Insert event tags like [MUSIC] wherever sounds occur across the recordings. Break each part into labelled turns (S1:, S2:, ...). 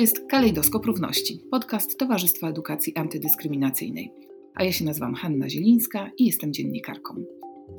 S1: jest Kalejdoskop Równości, podcast Towarzystwa Edukacji Antydyskryminacyjnej. A ja się nazywam Hanna Zielińska i jestem dziennikarką.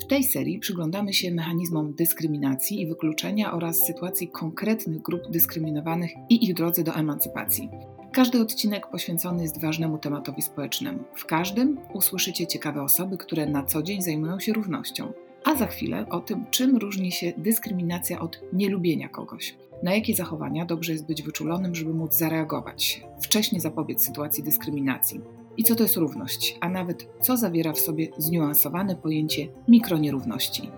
S1: W tej serii przyglądamy się mechanizmom dyskryminacji i wykluczenia oraz sytuacji konkretnych grup dyskryminowanych i ich drodze do emancypacji. Każdy odcinek poświęcony jest ważnemu tematowi społecznemu. W każdym usłyszycie ciekawe osoby, które na co dzień zajmują się równością. A za chwilę o tym, czym różni się dyskryminacja od nielubienia kogoś. Na jakie zachowania dobrze jest być wyczulonym, żeby móc zareagować, wcześniej zapobiec sytuacji dyskryminacji. I co to jest równość, a nawet co zawiera w sobie zniuansowane pojęcie mikronierówności.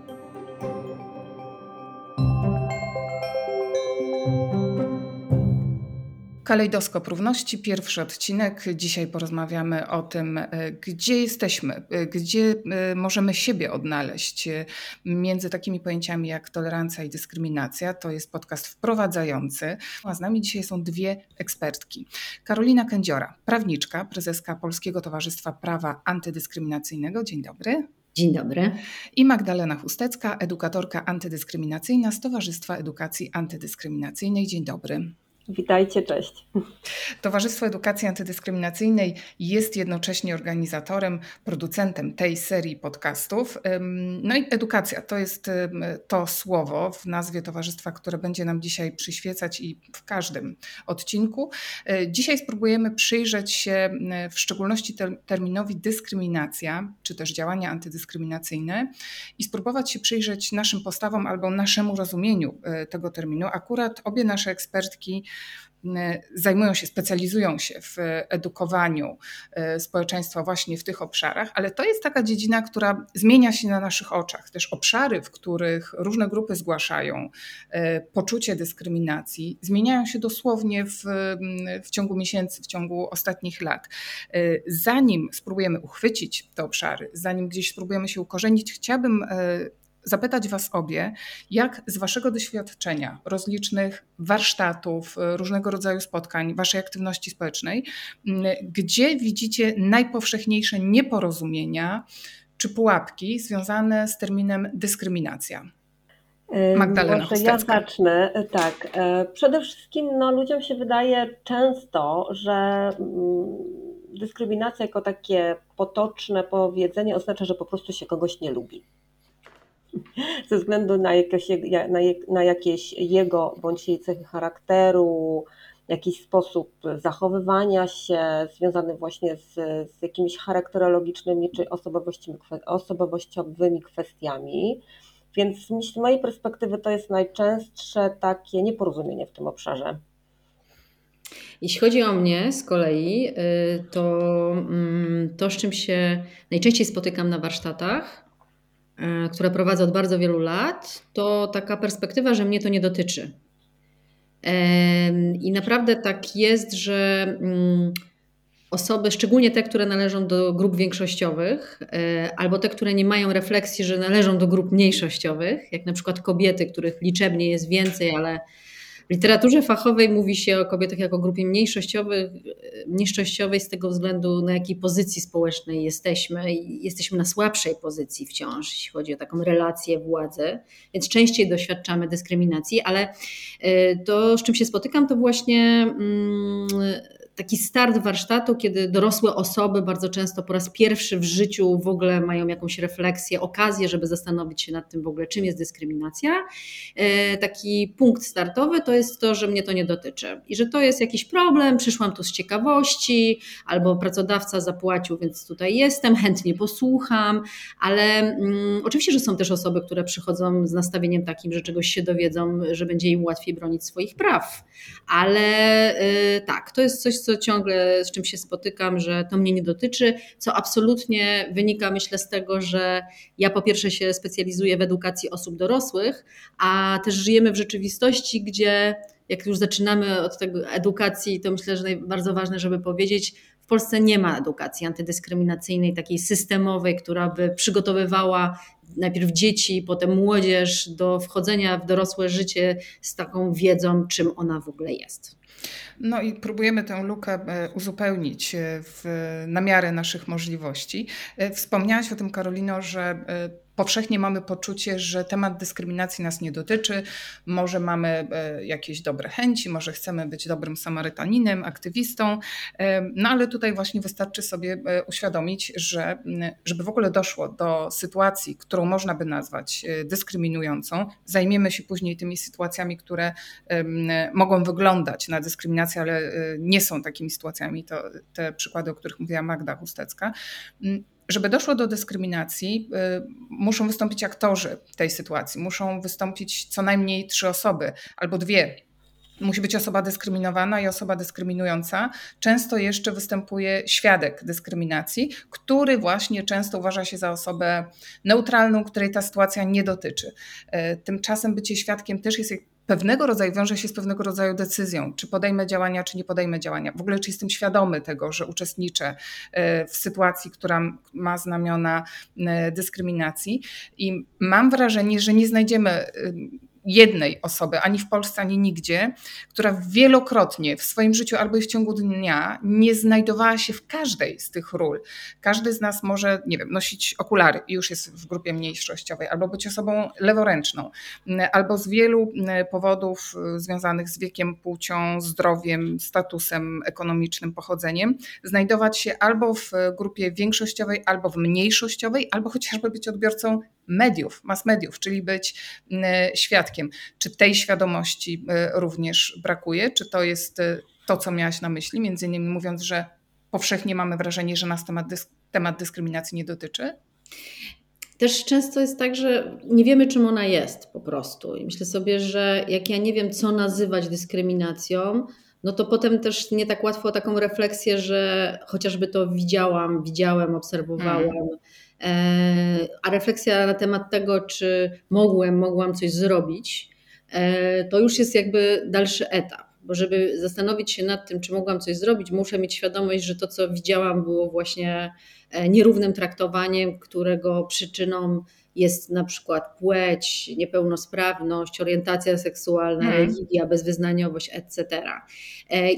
S1: Kalejdoskop Równości, pierwszy odcinek. Dzisiaj porozmawiamy o tym, e, gdzie jesteśmy, e, gdzie e, możemy siebie odnaleźć między takimi pojęciami jak tolerancja i dyskryminacja. To jest podcast wprowadzający. A z nami dzisiaj są dwie ekspertki. Karolina Kędziora, prawniczka, prezeska Polskiego Towarzystwa Prawa Antydyskryminacyjnego. Dzień dobry.
S2: Dzień dobry.
S1: I Magdalena Chustecka, edukatorka antydyskryminacyjna z Towarzystwa Edukacji Antydyskryminacyjnej. Dzień dobry.
S3: Witajcie, cześć.
S1: Towarzystwo Edukacji Antydyskryminacyjnej jest jednocześnie organizatorem, producentem tej serii podcastów. No i edukacja to jest to słowo w nazwie towarzystwa, które będzie nam dzisiaj przyświecać i w każdym odcinku. E, dzisiaj spróbujemy przyjrzeć się w szczególności terminowi dyskryminacja, czy też działania antydyskryminacyjne i spróbować się przyjrzeć naszym postawom albo naszemu rozumieniu e, tego terminu. Akurat obie nasze ekspertki zajmują się, specjalizują się w edukowaniu e, społeczeństwa właśnie w tych obszarach, ale to jest taka dziedzina, która zmienia się na naszych oczach. Też obszary, w których różne grupy zgłaszają e, poczucie dyskryminacji, zmieniają się dosłownie w, w ciągu miesięcy, w ciągu ostatnich lat. E, zanim spróbujemy uchwycić te obszary, zanim gdzieś spróbujemy się ukorzenić, chciałabym zapytać Was obie, jak z Waszego doświadczenia, rozlicznych warsztatów, y, różnego rodzaju spotkań, Waszej aktywności społecznej, mm, gdzie widzicie najpowszechniejsze nieporozumienia czy pułapki związane z terminem dyskryminacja?
S3: Magdalena Może ja zacznę. Tak. E, przede wszystkim no, ludziom się wydaje często, że mm, dyskryminacja jako takie potoczne powiedzenie oznacza, że po prostu się kogoś nie lubi [LAUGHS] ze względu na jakieś, na, na jakieś jego bądź jej cechy charakteru, jakiś sposób zachowywania się związany właśnie z, z jakimiś charakterologicznymi czy osobowościowymi kwestiami. Więc z mojej perspektywy to jest najczęstsze takie nieporozumienie w tym obszarze.
S2: Jeśli chodzi o mnie z kolei, y, to mm, to, z czym się najczęściej spotykam na warsztatach, które prowadzę od bardzo wielu lat, to taka perspektywa, że mnie to nie dotyczy. I naprawdę tak jest, że mm, osoby, szczególnie te, które należą do grup większościowych, e, albo te, które nie mają refleksji, że należą do grup mniejszościowych, jak na przykład kobiety, których liczebnie jest więcej, ale w literaturze fachowej mówi się o kobietach jako grupie mniejszościowej, mniejszościowej z tego względu, na jakiej pozycji społecznej jesteśmy. Jesteśmy na słabszej pozycji wciąż, jeśli chodzi o taką relację władzy, więc częściej doświadczamy dyskryminacji, ale y, to, z czym się spotykam, to właśnie mm, taki start warsztatu, kiedy dorosłe osoby bardzo często po raz pierwszy w życiu w ogóle mają jakąś refleksję, okazję, żeby zastanowić się nad tym w ogóle, czym jest dyskryminacja. E, taki punkt startowy to jest to, że mnie to nie dotyczy i że to jest jakiś problem, przyszłam tu z ciekawości, albo pracodawca zapłacił, więc tutaj jestem, chętnie posłucham, ale mm, oczywiście, że są też osoby, które przychodzą z nastawieniem takim, że czegoś się dowiedzą, że będzie im łatwiej bronić swoich praw, ale y, tak, to jest coś, co ciągle z czym się spotykam, że to mnie nie dotyczy, co absolutnie wynika, myślę, z tego, że ja po pierwsze się specjalizuję w edukacji osób dorosłych, a też żyjemy w rzeczywistości, gdzie jak już zaczynamy od tego edukacji, to myślę, że bardzo ważne, żeby powiedzieć, w Polsce nie ma edukacji antydyskryminacyjnej, takiej systemowej, która by przygotowywała najpierw dzieci, potem młodzież do wchodzenia w dorosłe życie z taką wiedzą, czym ona w ogóle jest.
S1: No i próbujemy tę lukę e, uzupełnić e, w, na miarę naszych możliwości. E, wspomniałaś o tym, Karolino, że powszechnie mamy poczucie, że temat dyskryminacji nas nie dotyczy, może mamy jakieś dobre chęci, może chcemy być dobrym Samarytaninem, aktywistą, no ale tutaj właśnie wystarczy sobie uświadomić, że żeby w ogóle doszło do sytuacji, którą można by nazwać dyskryminującą, zajmiemy się później tymi sytuacjami, które mogą wyglądać na dyskryminację, ale nie są takimi sytuacjami, to te przykłady, o których mówiła Magda Chustecka, żeby doszło do dyskryminacji, y, muszą wystąpić aktorzy tej sytuacji. Muszą wystąpić co najmniej trzy osoby albo dwie. Musi być osoba dyskryminowana i osoba dyskryminująca. Często jeszcze występuje świadek dyskryminacji, który właśnie często uważa się za osobę neutralną, której ta sytuacja nie dotyczy. Y, tymczasem bycie świadkiem też jest pewnego rodzaju wiąże się z pewnego rodzaju decyzją, czy podejmę działania, czy nie podejmę działania. W ogóle, czy jestem świadomy tego, że uczestniczę e, w sytuacji, która ma znamiona e, dyskryminacji. I mam wrażenie, że nie znajdziemy e, jednej osoby, ani w Polsce, ani nigdzie, która wielokrotnie w swoim życiu albo i w ciągu dnia nie znajdowała się w każdej z tych ról. Każdy z nas może, nie wiem, nosić okulary i już jest w grupie mniejszościowej, albo być osobą leworęczną, albo z wielu powodów związanych z wiekiem, płcią, zdrowiem, statusem ekonomicznym, pochodzeniem, znajdować się albo w grupie większościowej, albo w mniejszościowej, albo chociażby być odbiorcą mediów, mass mediów, czyli być świadkiem. Czy tej świadomości y, również brakuje? Czy to jest y, to, co miałaś na myśli, między innymi mówiąc, że powszechnie mamy wrażenie, że nas temat, dysk temat dyskryminacji nie dotyczy?
S2: Też często jest tak, że nie wiemy, czym ona jest po prostu. I myślę sobie, że jak ja nie wiem, co nazywać dyskryminacją, no to potem też nie tak łatwo taką refleksję, że chociażby to widziałam, widziałem, obserwowałam. Hmm a refleksja na temat tego, czy mogłem, mogłam coś zrobić, e, to już jest jakby dalszy etap. Bo żeby zastanowić się nad tym, czy mogłam coś zrobić, muszę mieć świadomość, że to, co widziałam, było właśnie e, nierównym traktowaniem, którego przyczyną jest na przykład płeć, niepełnosprawność, orientacja seksualna, hmm. religia, bezwyznaniowość, etc.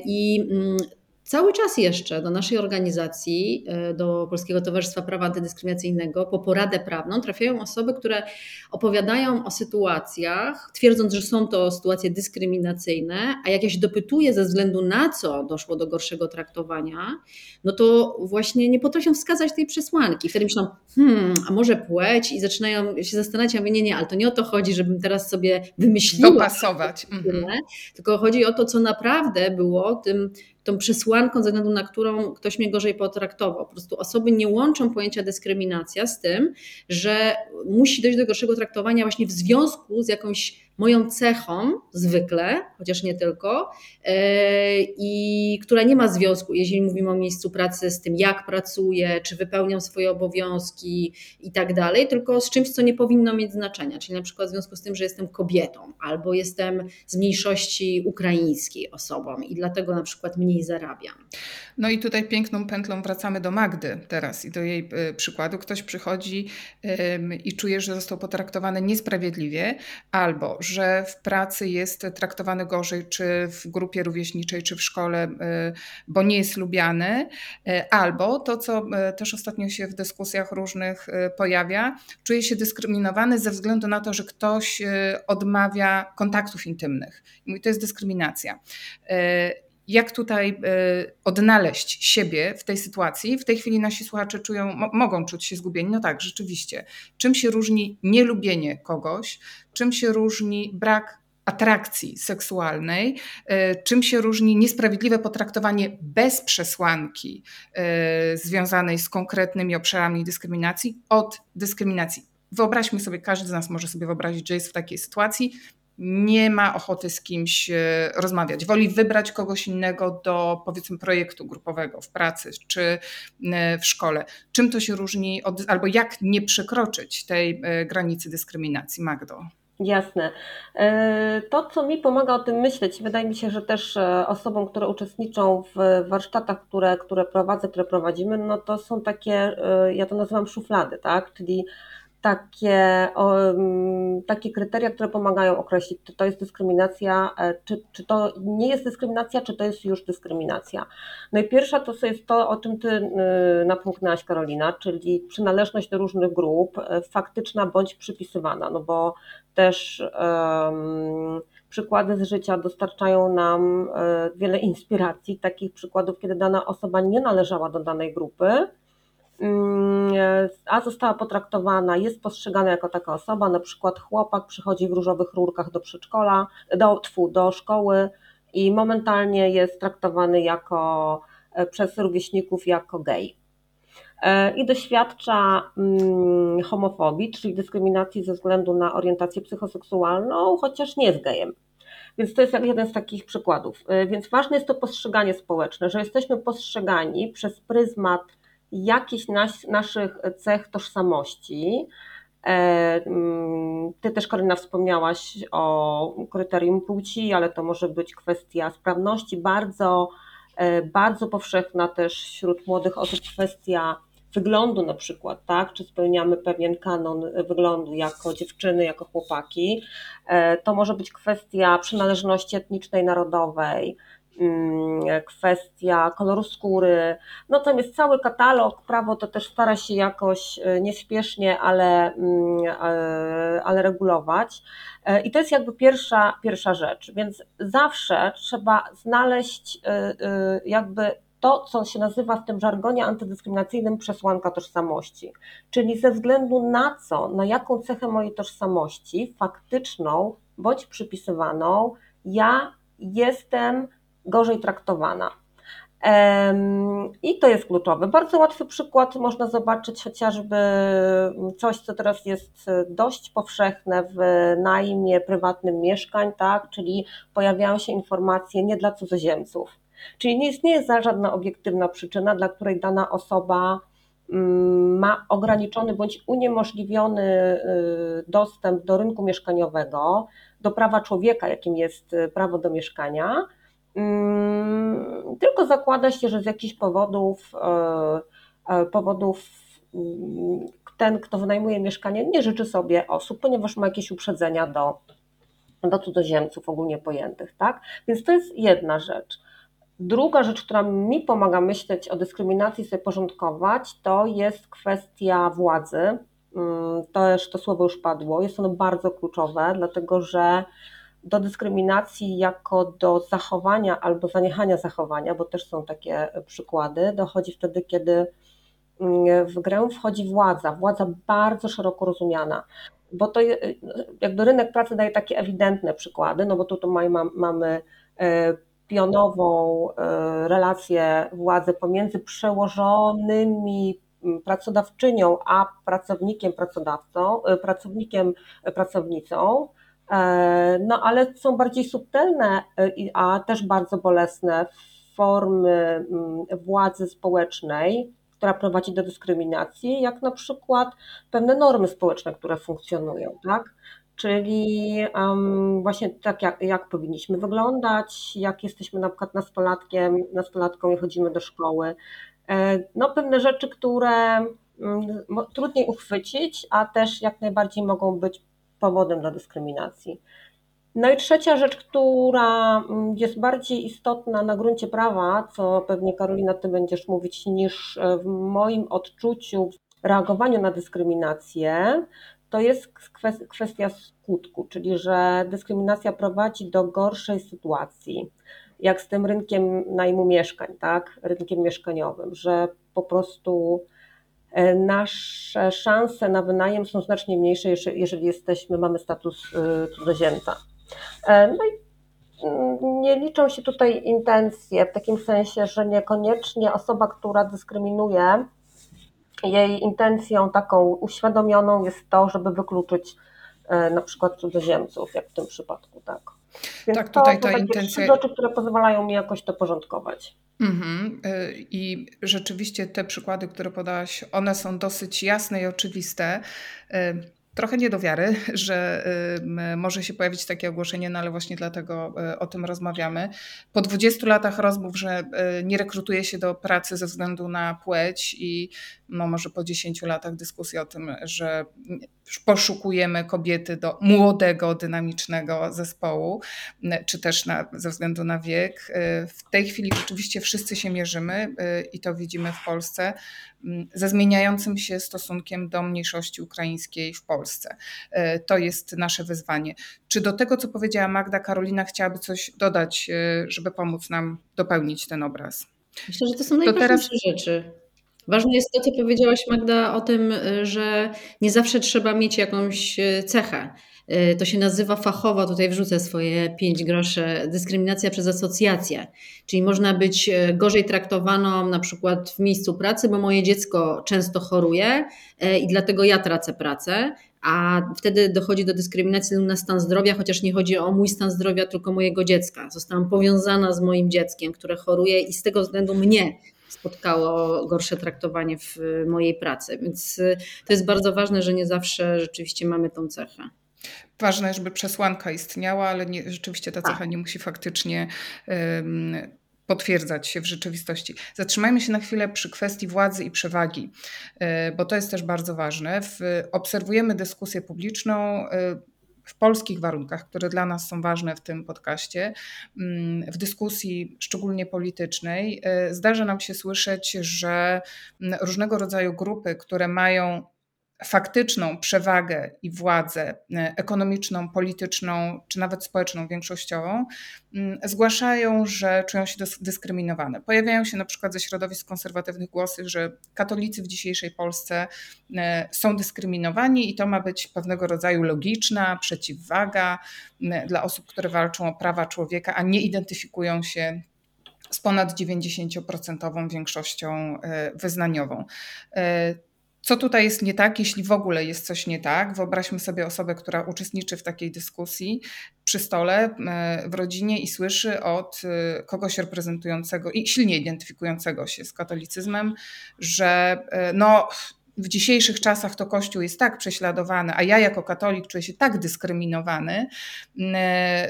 S2: I mm, Cały czas jeszcze do naszej organizacji, e, do Polskiego Towarzystwa Prawa Antydyskryminacyjnego, po poradę prawną trafiają osoby, które opowiadają o sytuacjach, twierdząc, że są to sytuacje dyskryminacyjne, a jak ja się dopytuję ze względu na co doszło do gorszego traktowania, no to właśnie nie potrafią wskazać tej przesłanki. Wtedy myślą, hmm, a może płeć i zaczynają się zastanawiać, ja mówię, nie, nie, ale to nie o to chodzi, żebym teraz sobie wymyśliła.
S1: Dopasować. Mhm.
S2: Tylko chodzi o to, co naprawdę było tym tą przesłanką, ze względu na którą ktoś mnie gorzej potraktował. Po prostu osoby nie łączą pojęcia dyskryminacja z tym, że musi dojść do gorszego traktowania właśnie w związku z jakąś moją cechą zwykle, chociaż nie tylko, e, i która nie ma związku, jeśli mówimy o miejscu pracy, z tym, jak pracuję, czy wypełniam swoje obowiązki i tak dalej, tylko z czymś, co nie powinno mieć znaczenia, czyli na przykład w związku z tym, że jestem kobietą albo jestem z mniejszości ukraińskiej osobą i dlatego na przykład mniej zarabiam.
S1: No i tutaj piękną pętlą wracamy do Magdy teraz i do jej e, przykładu. Ktoś przychodzi i czuje, że został potraktowany niesprawiedliwie albo że w pracy jest traktowany gorzej, czy w grupie rówieśniczej, czy w szkole, y, bo nie jest lubiany, y, albo to, co y, też ostatnio się w dyskusjach różnych pojawia, czuje się dyskryminowany ze względu na to, że ktoś odmawia kontaktów intymnych. I to jest dyskryminacja jak tutaj odnaleźć siebie w tej sytuacji. W tej chwili nasi słuchacze czują, mogą czuć się zgubieni. No tak, rzeczywiście. Czym się różni nielubienie kogoś czym się różni brak atrakcji seksualnej, e, czym się różni niesprawiedliwe potraktowanie bez przesłanki e, związanej z konkretnymi obszarami dyskryminacji od dyskryminacji. Wyobraźmy sobie, każdy z nas może sobie wyobrazić, że jest w takiej sytuacji, nie ma ochoty z kimś e, rozmawiać. Woli wybrać kogoś innego do powiedzmy projektu grupowego w pracy czy w szkole. Czym to się różni od, albo jak nie przekroczyć tej granicy dyskryminacji, Magdo?
S3: Jasne. E, to, co mi pomaga o tym myśleć, wydaje mi się, że też e, osobom, które uczestniczą w warsztatach, które, które prowadzę, które prowadzimy, no to są takie, e, ja to nazywam szuflady, tak? Czyli takie, takie kryteria, które pomagają określić, czy to jest dyskryminacja, e, czy, czy to nie jest dyskryminacja, czy to jest już dyskryminacja. No i pierwsza to jest to, o czym Ty y, napomknęłaś Karolina, czyli przynależność do różnych grup, e, faktyczna bądź przypisywana, no bo też um, przykłady z życia dostarczają nam e, wiele inspiracji, takich przykładów, kiedy dana osoba nie należała do danej grupy, mm, a została potraktowana, jest postrzegana jako taka osoba, na przykład chłopak przychodzi w różowych rurkach do przedszkola, do, tfu, do szkoły i momentalnie jest traktowany jako e, przez rówieśników jako gej. E, I doświadcza mm, homofobii, czyli dyskryminacji ze względu na orientację psychoseksualną, chociaż nie jest gejem. Więc to jest jeden z takich przykładów. E, więc ważne jest to postrzeganie społeczne, że jesteśmy postrzegani przez pryzmat jakichś nas, naszych cech tożsamości. E, mm, ty też, Karina, wspomniałaś o kryterium płci, ale to może być kwestia sprawności. Bardzo, e, bardzo powszechna też wśród młodych osób kwestia wyglądu na przykład, tak? Czy spełniamy pewien kanon wyglądu jako dziewczyny, jako chłopaki. E, to może być kwestia przynależności etnicznej, narodowej, kwestia koloru skóry. No tam jest cały katalog. Prawo to też stara się jakoś e, nieśpiesznie, ale, mm, e, ale regulować. I to jest jakby pierwsza, pierwsza rzecz. Więc zawsze trzeba znaleźć jakby to, co się nazywa w tym żargonie antydyskryminacyjnym przesłanka tożsamości. Czyli ze względu na co, na jaką cechę mojej tożsamości, faktyczną bądź przypisywaną, ja jestem gorzej traktowana. I to jest kluczowe. Bardzo łatwy przykład można zobaczyć chociażby coś, co teraz jest dość powszechne w najmie prywatnym mieszkań, tak? czyli pojawiają się informacje nie dla cudzoziemców Czyli nie istnieje żadna obiektywna przyczyna, dla której dana osoba mm, ma ograniczony bądź uniemożliwiony y, dostęp do rynku mieszkaniowego, do prawa człowieka, jakim jest y, prawo do mieszkania, tylko zakłada się, że z jakichś powodów, y, powodów mm, ten, kto wynajmuje mieszkanie, nie życzy sobie osób, ponieważ ma jakieś uprzedzenia do, do cudzoziemców ogólnie pojętych. Tak? Więc to jest jedna rzecz. Druga rzecz, która mi pomaga myśleć o dyskryminacji, sobie porządkować, to jest kwestia władzy. Mm, też to słowo już padło. Jest ono bardzo kluczowe, dlatego że do dyskryminacji jako do zachowania albo zaniechania zachowania, bo też są takie przykłady, dochodzi wtedy, kiedy mm, w grę wchodzi władza, władza bardzo szeroko rozumiana, bo to jakby rynek pracy daje takie ewidentne przykłady, no bo tu, tu mamy e, pionową e, relację władzy pomiędzy przełożonymi pracodawczynią a pracownikiem pracodawcą, e, pracownikiem pracownicą, no ale są bardziej subtelne, a też bardzo bolesne formy władzy społecznej, która prowadzi do dyskryminacji, jak na przykład pewne normy społeczne, które funkcjonują, tak? czyli um, właśnie tak jak, jak powinniśmy wyglądać, jak jesteśmy na przykład nastolatkiem, nastolatką i chodzimy do szkoły. E, no pewne rzeczy, które um, trudniej uchwycić, a też jak najbardziej mogą być powodem do dyskryminacji. No i trzecia rzecz, która mm, jest bardziej istotna na gruncie prawa, co pewnie Karolina ty będziesz mówić, niż e, w moim odczuciu, reagowaniu na dyskryminację, to jest kwestia skutku, czyli że dyskryminacja prowadzi do gorszej sytuacji, jak z tym rynkiem najmu mieszkań, tak, rynkiem mieszkaniowym, że po prostu nasze szanse na wynajem są znacznie mniejsze, jeżeli jesteśmy, mamy status e, cudzoziemca. E, no i mm, nie liczą się tutaj intencje w takim sensie, że niekoniecznie osoba, która dyskryminuje, jej intencją taką uświadomioną jest to, żeby wykluczyć e, na przykład cudzoziemców, jak w tym przypadku, tak. Więc tak, tutaj to, ta intencja. Trzy rzeczy, które pozwalają mi jakoś to porządkować. Mhm.
S1: E, I rzeczywiście te przykłady, które podałaś, one są dosyć jasne i oczywiste. Trochę nie do wiary, [LAUGHS] że może się pojawić takie ogłoszenie, no ale właśnie dlatego y, o tym rozmawiamy. Po 20 latach rozmów, że y, nie rekrutuje się do pracy ze względu na płeć i no może po 10 latach dyskusji o tym, że poszukujemy kobiety do młodego, dynamicznego zespołu, czy też na, ze względu na wiek. W tej chwili rzeczywiście wszyscy się mierzymy i to widzimy w Polsce ze zmieniającym się stosunkiem do mniejszości ukraińskiej w Polsce. To jest nasze wyzwanie. Czy do tego, co powiedziała Magda, Karolina chciałaby coś dodać, żeby pomóc nam dopełnić ten obraz?
S2: Myślę, że to są najważniejsze teraz... rzeczy. Ważne jest to, co powiedziałaś Magda o tym, y, że nie zawsze trzeba mieć jakąś cechę. To się nazywa fachowo, tutaj wrzucę swoje pięć groszy, dyskryminacja przez asocjację. Czyli można być gorzej traktowaną na przykład w miejscu pracy, bo moje dziecko często choruje i dlatego ja tracę pracę, a wtedy dochodzi do dyskryminacji na stan zdrowia, chociaż nie chodzi o mój stan zdrowia, tylko mojego dziecka. Zostałam powiązana z moim dzieckiem, które choruje i z tego względu mnie spotkało gorsze traktowanie w mojej pracy. Więc y, to jest bardzo ważne, że nie zawsze rzeczywiście mamy tą cechę.
S1: Ważne, żeby przesłanka istniała, ale nie, rzeczywiście ta cecha tak. nie musi faktycznie um, potwierdzać się w rzeczywistości. Zatrzymajmy się na chwilę przy kwestii władzy i przewagi, y, bo to jest też bardzo ważne. Obserwujemy dyskusję publiczną y, w polskich warunkach, które dla nas są ważne w tym podcaście, mm, w dyskusji szczególnie politycznej, y, zdarza nam się słyszeć, że mm, różnego rodzaju grupy, które mają faktyczną przewagę i władzę e, ekonomiczną, polityczną czy nawet społeczną większościową, mm, zgłaszają, że czują się dyskryminowane. Pojawiają się na przykład ze środowisk konserwatywnych głosy, że katolicy w dzisiejszej Polsce e, są dyskryminowani i to ma być pewnego rodzaju logiczna przeciwwaga dla osób, które walczą o prawa człowieka, a nie identyfikują się z ponad 90% większością e, wyznaniową. Co tutaj jest nie tak, jeśli w ogóle jest coś nie tak? Wyobraźmy sobie osobę, która uczestniczy w takiej dyskusji przy stole e, w rodzinie i słyszy od e, kogoś reprezentującego i silnie identyfikującego się z katolicyzmem, że e, no, w dzisiejszych czasach to Kościół jest tak prześladowany, a ja jako katolik czuję się tak dyskryminowany,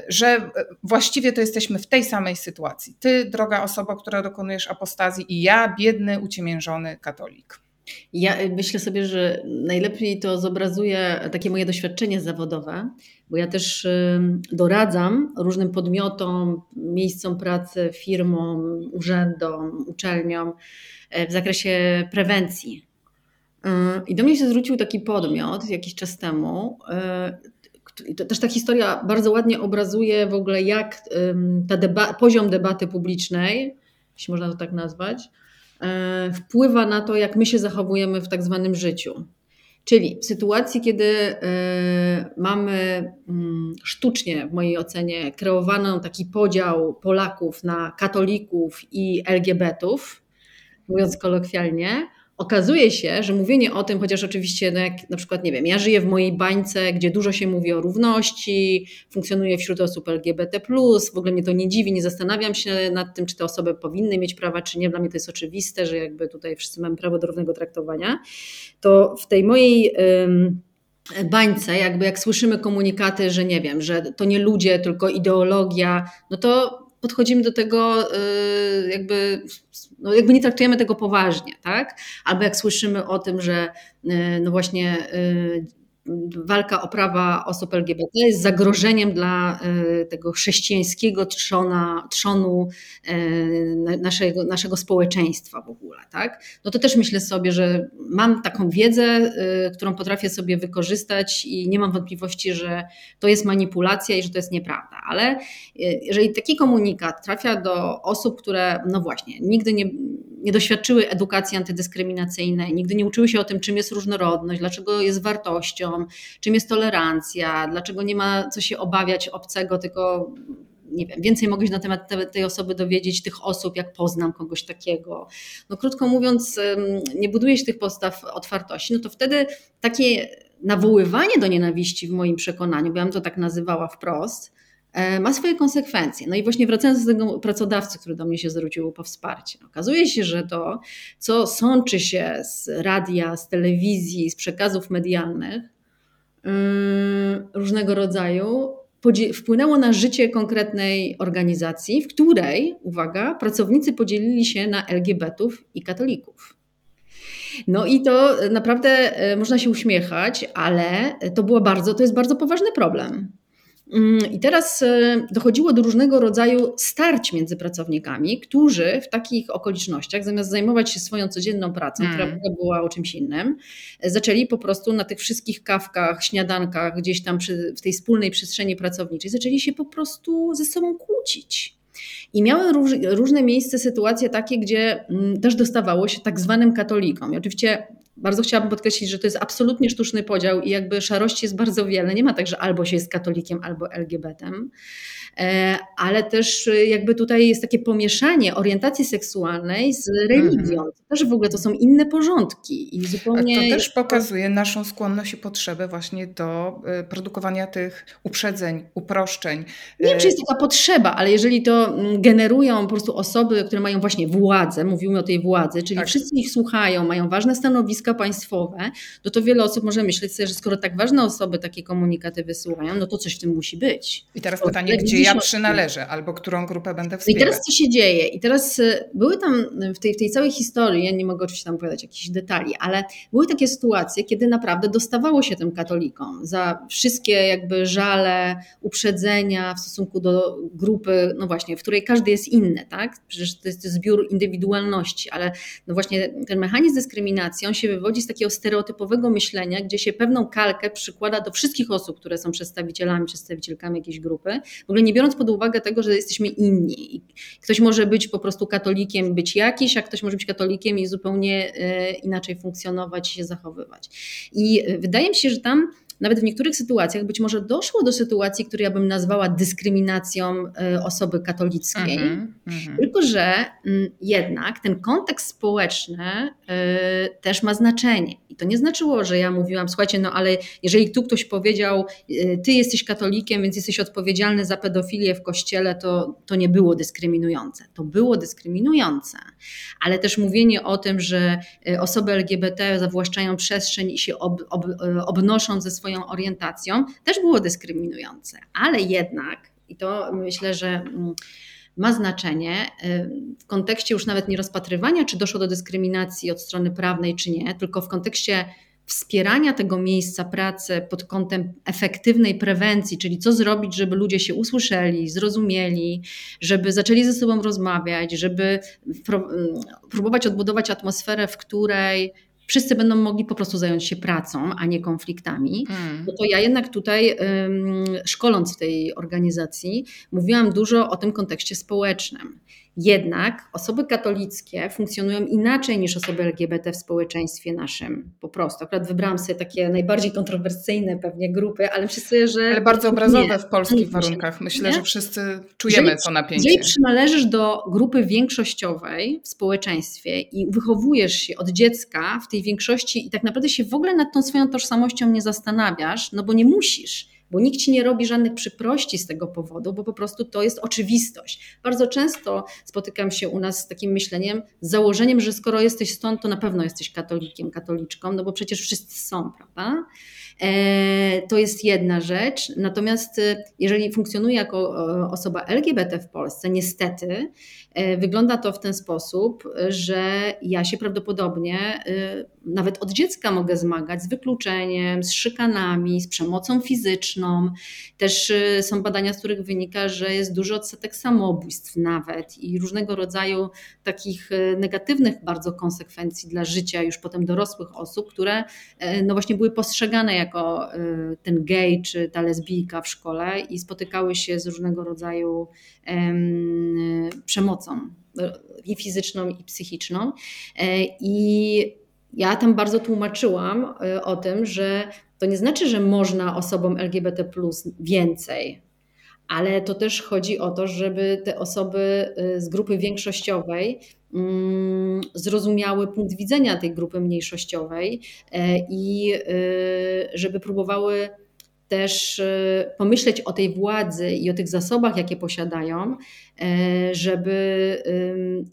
S1: że właściwie to jesteśmy w tej samej sytuacji. Ty, droga osoba, która dokonujesz apostazji, i ja, biedny, uciemiężony katolik.
S2: Ja y, myślę sobie, że najlepiej to zobrazuje takie moje doświadczenie zawodowe, bo ja też y, doradzam różnym podmiotom, miejscom pracy, firmom, urzędom, uczelniom e, w zakresie prewencji. Y, I do mnie się zwrócił taki podmiot jakiś czas temu. To też ta historia bardzo ładnie obrazuje w ogóle, jak deba poziom debaty publicznej, jeśli można to tak nazwać, wpływa na to, jak my się zachowujemy w tak zwanym życiu. Czyli w sytuacji, kiedy e, mamy mm, sztucznie, w mojej ocenie, kreowano taki podział Polaków na katolików i LGBT-ów, mówiąc kolokwialnie, okazuje się, że mówienie o tym, chociaż oczywiście, no jak na przykład, nie wiem, ja żyję w mojej bańce, gdzie dużo się mówi o równości, funkcjonuję wśród osób LGBT, w ogóle mnie to nie dziwi, nie zastanawiam się nad tym, czy te osoby powinny mieć prawa, czy nie. Dla mnie to jest oczywiste, że jakby tutaj wszyscy mamy prawo do równego traktowania. To w tej mojej. bańce, jakby jak słyszymy komunikaty, że nie wiem, że to nie ludzie, tylko ideologia, no to podchodzimy do tego y, jakby, no jakby nie traktujemy tego poważnie, tak? Albo jak słyszymy o tym, że y, no właśnie y, walka o prawa osób LGBT jest zagrożeniem dla e, tego chrześcijańskiego trzona, trzonu e, naszego, naszego społeczeństwa w ogóle. Tak? No to też myślę sobie, że mam taką wiedzę, e, którą potrafię sobie wykorzystać i nie mam wątpliwości, że to jest manipulacja i że to jest nieprawda. Ale jeżeli taki komunikat trafia do osób, które, no właśnie, nigdy nie nie doświadczyły edukacji antydyskryminacyjnej, nigdy nie uczyły się o tym, czym jest różnorodność, dlaczego jest wartością, czym jest tolerancja, dlaczego nie ma co się obawiać obcego, tylko nie wiem, więcej mogę się na temat tej osoby dowiedzieć, tych osób, jak poznam kogoś takiego. No krótko mówiąc, nie buduje się tych postaw otwartości, no to wtedy takie nawoływanie do nienawiści w moim przekonaniu, bo ja bym to tak nazywała wprost, ma swoje konsekwencje. No i właśnie wracając do tego pracodawcy, który do mnie się zwrócił po wsparcie. Okazuje się, że to, co sączy się z radia, z telewizji, z przekazów medialnych, różnego rodzaju wpłynęło na życie konkretnej organizacji, w której, uwaga, pracownicy podzielili się na LGBT-ów i katolików. No i to naprawdę e, można się uśmiechać, ale to było bardzo, to jest bardzo poważny problem. Mm, I teraz e, dochodziło do różnego rodzaju starć między pracownikami, którzy w takich okolicznościach, zamiast zajmować się swoją codzienną pracą, mm. która była o czymś innym, e, zaczęli po prostu na tych wszystkich kawkach, śniadankach, gdzieś tam przy, w tej wspólnej przestrzeni pracowniczej, zaczęli się po prostu ze sobą kłócić. I miały róż, różne miejsce, sytuacje takie, gdzie mm, też dostawało się tak zwanym katolikom. I oczywiście bardzo chciałabym podkreślić, że to jest absolutnie sztuczny podział i jakby szarości jest bardzo wiele. Nie ma tak, że albo się jest katolikiem, albo LGBT-em. E, ale też e, jakby tutaj jest takie pomieszanie orientacji seksualnej z religią. To też w ogóle to są inne porządki i zupełnie...
S1: To też pokazuje naszą skłonność i potrzebę właśnie do e, produkowania tych uprzedzeń, uproszczeń.
S2: Nie wiem, czy jest taka potrzeba, ale jeżeli to mm, generują po prostu osoby, które mają właśnie władzę, mówimy o tej władzy, czyli tak. wszyscy ich słuchają, mają ważne stanowiska państwowe, no to wiele osób może myśleć sobie, że skoro tak ważne osoby takie komunikaty wysyłają, no to coś w tym musi być.
S1: I teraz pytanie, gdzie ja przynależę, albo którą grupę będę wspierać.
S2: I teraz co się dzieje? I teraz y, były tam w tej, w tej całej historii, ja nie mogę oczywiście tam opowiadać jakichś detali, ale były takie sytuacje, kiedy naprawdę dostawało się tym katolikom za wszystkie jakby żale, uprzedzenia w stosunku do grupy, no właśnie, w której każdy jest inny, tak? Przecież to jest zbiór indywidualności, ale no właśnie ten mechanizm dyskryminacji, on się wywodzi z takiego stereotypowego myślenia, gdzie się pewną kalkę przykłada do wszystkich osób, które są przedstawicielami, przedstawicielkami jakiejś grupy, w ogóle nie biorąc pod uwagę tego, że jesteśmy inni. Ktoś może być po prostu katolikiem, być jakiś, a ktoś może być katolikiem i zupełnie e, inaczej funkcjonować i się zachowywać. I wydaje mi się, że tam nawet w niektórych sytuacjach być może doszło do sytuacji, której ja bym nazwała dyskryminacją e, osoby katolickiej. Mm -hmm. Tylko, że mm, jednak ten kontekst społeczny e, też ma znaczenie. I to nie znaczyło, że ja mówiłam, słuchajcie, no ale jeżeli tu ktoś powiedział, e, ty jesteś katolikiem, więc jesteś odpowiedzialny za pedofilię w kościele, to, to nie było dyskryminujące. To było dyskryminujące. Ale też mówienie o tym, że osoby LGBT zawłaszczają przestrzeń i się ob, ob, obnoszą ze swoją swoją orientacją, też było dyskryminujące. Ale jednak, i to myślę, że mm, ma znaczenie y, w kontekście już nawet nie rozpatrywania, czy doszło do dyskryminacji od strony prawnej, czy nie, tylko w kontekście wspierania tego miejsca pracy pod kątem efektywnej prewencji, czyli co zrobić, żeby ludzie się usłyszeli, zrozumieli, żeby zaczęli ze sobą rozmawiać, żeby próbować odbudować atmosferę, w której wszyscy będą mogli po prostu zająć się pracą, a nie konfliktami, mm. no to ja jednak tutaj, szkoląc w tej organizacji, mówiłam dużo o tym kontekście społecznym. Jednak osoby katolickie funkcjonują inaczej niż osoby LGBT w społeczeństwie naszym. Po prostu. Akurat wybrałam sobie takie najbardziej kontrowersyjne pewnie grupy, ale myślę, że.
S1: Ale bardzo obrazowe nie, w polskich warunkach. Myślę, nie? że wszyscy czujemy jeżeli, to napięcie.
S2: Jeżeli przynależysz do grupy większościowej w społeczeństwie i wychowujesz się od dziecka w tej większości i tak naprawdę się w ogóle nad tą swoją tożsamością nie zastanawiasz, no bo nie musisz bo nikt ci nie robi żadnych przyprości z tego powodu, bo po prostu to jest oczywistość. Bardzo często spotykam się u nas z takim myśleniem, z założeniem, że skoro jesteś stąd, to na pewno jesteś katolikiem, katoliczką, no bo przecież wszyscy są, prawda? E, to jest jedna rzecz. Natomiast e, jeżeli funkcjonuje jako e, osoba LGBT w Polsce, niestety, wygląda to w ten sposób, że ja się prawdopodobnie nawet od dziecka mogę zmagać z wykluczeniem, z szykanami, z przemocą fizyczną. Też są badania, z których wynika, że jest duży odsetek samobójstw nawet i różnego rodzaju takich negatywnych bardzo konsekwencji dla życia już potem dorosłych osób, które no właśnie były postrzegane jako y, ten gej czy ta lesbijka w szkole i spotykały się z różnego rodzaju przemocą y, i fizyczną, i psychiczną. E, I ja tam bardzo tłumaczyłam y, o tym, że to nie znaczy, że można osobom LGBT więcej, ale to też chodzi o to, żeby te osoby z grupy większościowej Mm, zrozumiały punkt widzenia tej grupy mniejszościowej e, i e, żeby próbowały też e, pomyśleć o tej władzy i o tych zasobach, jakie posiadają, e, żeby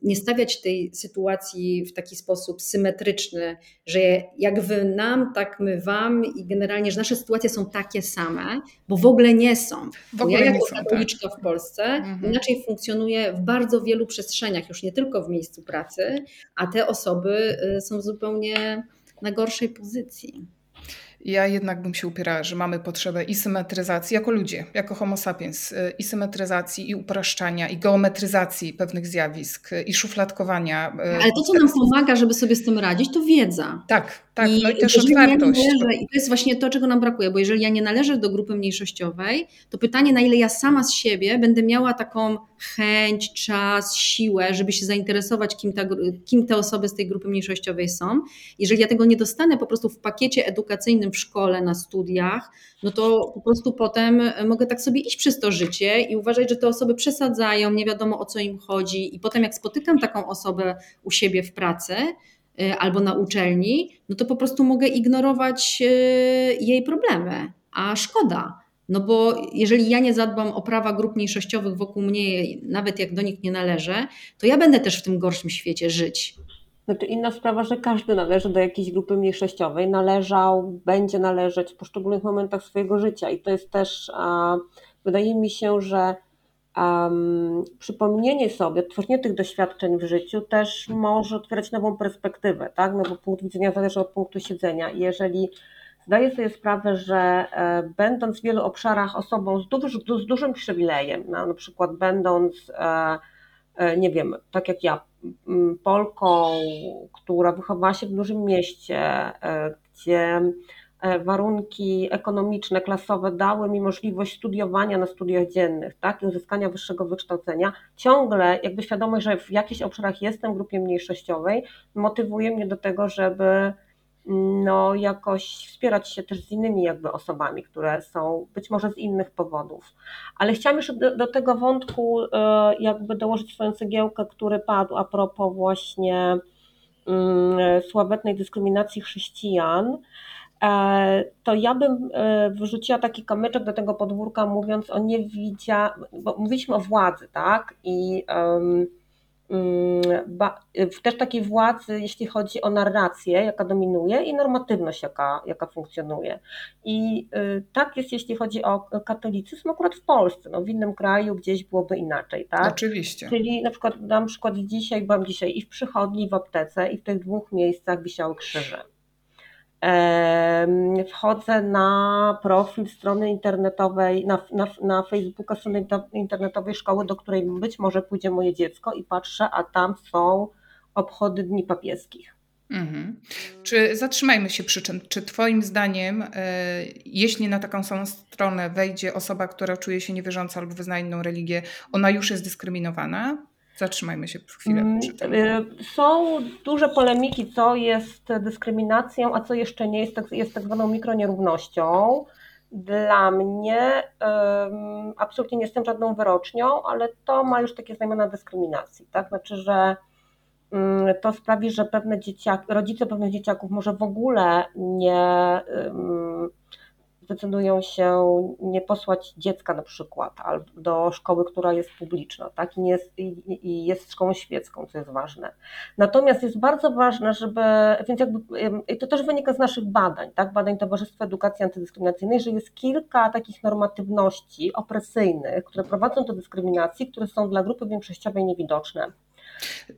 S2: nie stawiać tej sytuacji w taki sposób symetryczny, że jak wy nam, tak my wam i generalnie, że nasze sytuacje są takie same, bo w ogóle nie są. W ogóle ja jako katoliczka tak. w Polsce mhm. inaczej funkcjonuję w bardzo wielu przestrzeniach, już nie tylko w miejscu pracy, a te osoby e, są zupełnie na gorszej pozycji.
S1: Ja jednak bym się upierała, że mamy potrzebę i symetryzacji jako ludzie, jako homo sapiens, y, i symetryzacji, i upraszczania, i geometryzacji pewnych zjawisk, y, i szufladkowania.
S2: Y, Ale to, co nam pomaga, żeby sobie z tym radzić, to wiedza.
S1: Tak, tak, I no i też otwartość.
S2: Ja należę, I to jest właśnie to, czego nam brakuje, bo jeżeli ja nie należę do grupy mniejszościowej, to pytanie, na ile ja sama z siebie będę miała taką chęć, czas, siłę, żeby się zainteresować, kim, ta, kim te osoby z tej grupy mniejszościowej są. Jeżeli ja tego nie dostanę po prostu w pakiecie edukacyjnym w szkole, na studiach, no to po prostu potem mogę tak sobie iść przez to życie i uważać, że te osoby przesadzają, nie wiadomo o co im chodzi. I potem, jak spotykam taką osobę u siebie w pracy, y, albo na uczelni, no to po prostu mogę ignorować y, jej problemy. A szkoda, no bo jeżeli ja nie zadbam o prawa grup mniejszościowych wokół mnie, nawet jak do nich nie należę, to ja będę też w tym gorszym świecie żyć.
S3: Znaczy inna sprawa, że każdy należy do jakiejś grupy mniejszościowej, należał, będzie należeć w poszczególnych momentach swojego życia i to jest też, wydaje mi się, że um, przypomnienie sobie, odtworzenie tych doświadczeń w życiu też może otwierać nową perspektywę, tak? No bo punkt widzenia zależy od punktu siedzenia. Jeżeli zdaję sobie sprawę, że e, będąc w wielu obszarach osobą z, duży, z dużym przywilejem, no, na przykład będąc, e, nie wiem, tak jak ja, Polką, która wychowała się w dużym mieście, gdzie warunki ekonomiczne, klasowe dały mi możliwość studiowania na studiach dziennych, tak, i uzyskania wyższego wykształcenia, ciągle jakby świadomość, że w jakichś obszarach jestem w grupie mniejszościowej, motywuje mnie do tego, żeby no, jakoś wspierać się też z innymi jakby osobami, które są być może z innych powodów. Ale chciałam jeszcze do, do tego wątku e, jakby dołożyć swoją cegiełkę, który padł a propos właśnie mm, sławetnej dyskryminacji chrześcijan. E, to ja bym e, wyrzuciła taki kamyczek do tego podwórka, mówiąc o niewidzia, bo mówiliśmy o władzy, tak? I um, też takiej władzy, jeśli chodzi o narrację, jaka dominuje i normatywność, jaka, jaka funkcjonuje. I y, tak jest, jeśli chodzi o katolicyzm, akurat w Polsce, no w innym kraju gdzieś byłoby inaczej, tak?
S1: Oczywiście.
S3: Czyli na przykład dam przykład dzisiaj, byłam dzisiaj i w przychodni, i w aptece, i w tych dwóch miejscach wisiały krzyże wchodzę na profil strony internetowej, na, na, na Facebooka strony internetowej szkoły, do której być może pójdzie moje dziecko i patrzę, a tam są obchody dni papieskich. Mhm.
S1: Czy zatrzymajmy się przy czym? Czy Twoim zdaniem, e, jeśli na taką samą stronę wejdzie osoba, która czuje się niewierząca albo wyznaje inną religię, ona już jest dyskryminowana? Zatrzymajmy się chwilę mm, przy tym. Y,
S3: są duże polemiki, co jest dyskryminacją, a co jeszcze nie jest, tak, jest tak zwaną mikronierównością. Dla mnie um, absolutnie nie jestem żadną wyrocznią, ale to ma już takie znamiona dyskryminacji. Tak? Znaczy, że um, to sprawi, że pewne dzieciaki, rodzice pewnych dzieciaków może w ogóle nie. Um, zdecydują się nie posłać dziecka na przykład do szkoły, która jest publiczna, tak? I, jest, i jest szkołą świecką, co jest ważne. Natomiast jest bardzo ważne, żeby, więc jakby, i to też wynika z naszych badań, tak? Badań Towarzystwa Edukacji Antydyskryminacyjnej, że jest kilka takich normatywności opresyjnych, które prowadzą do dyskryminacji, które są dla grupy większościowej niewidoczne.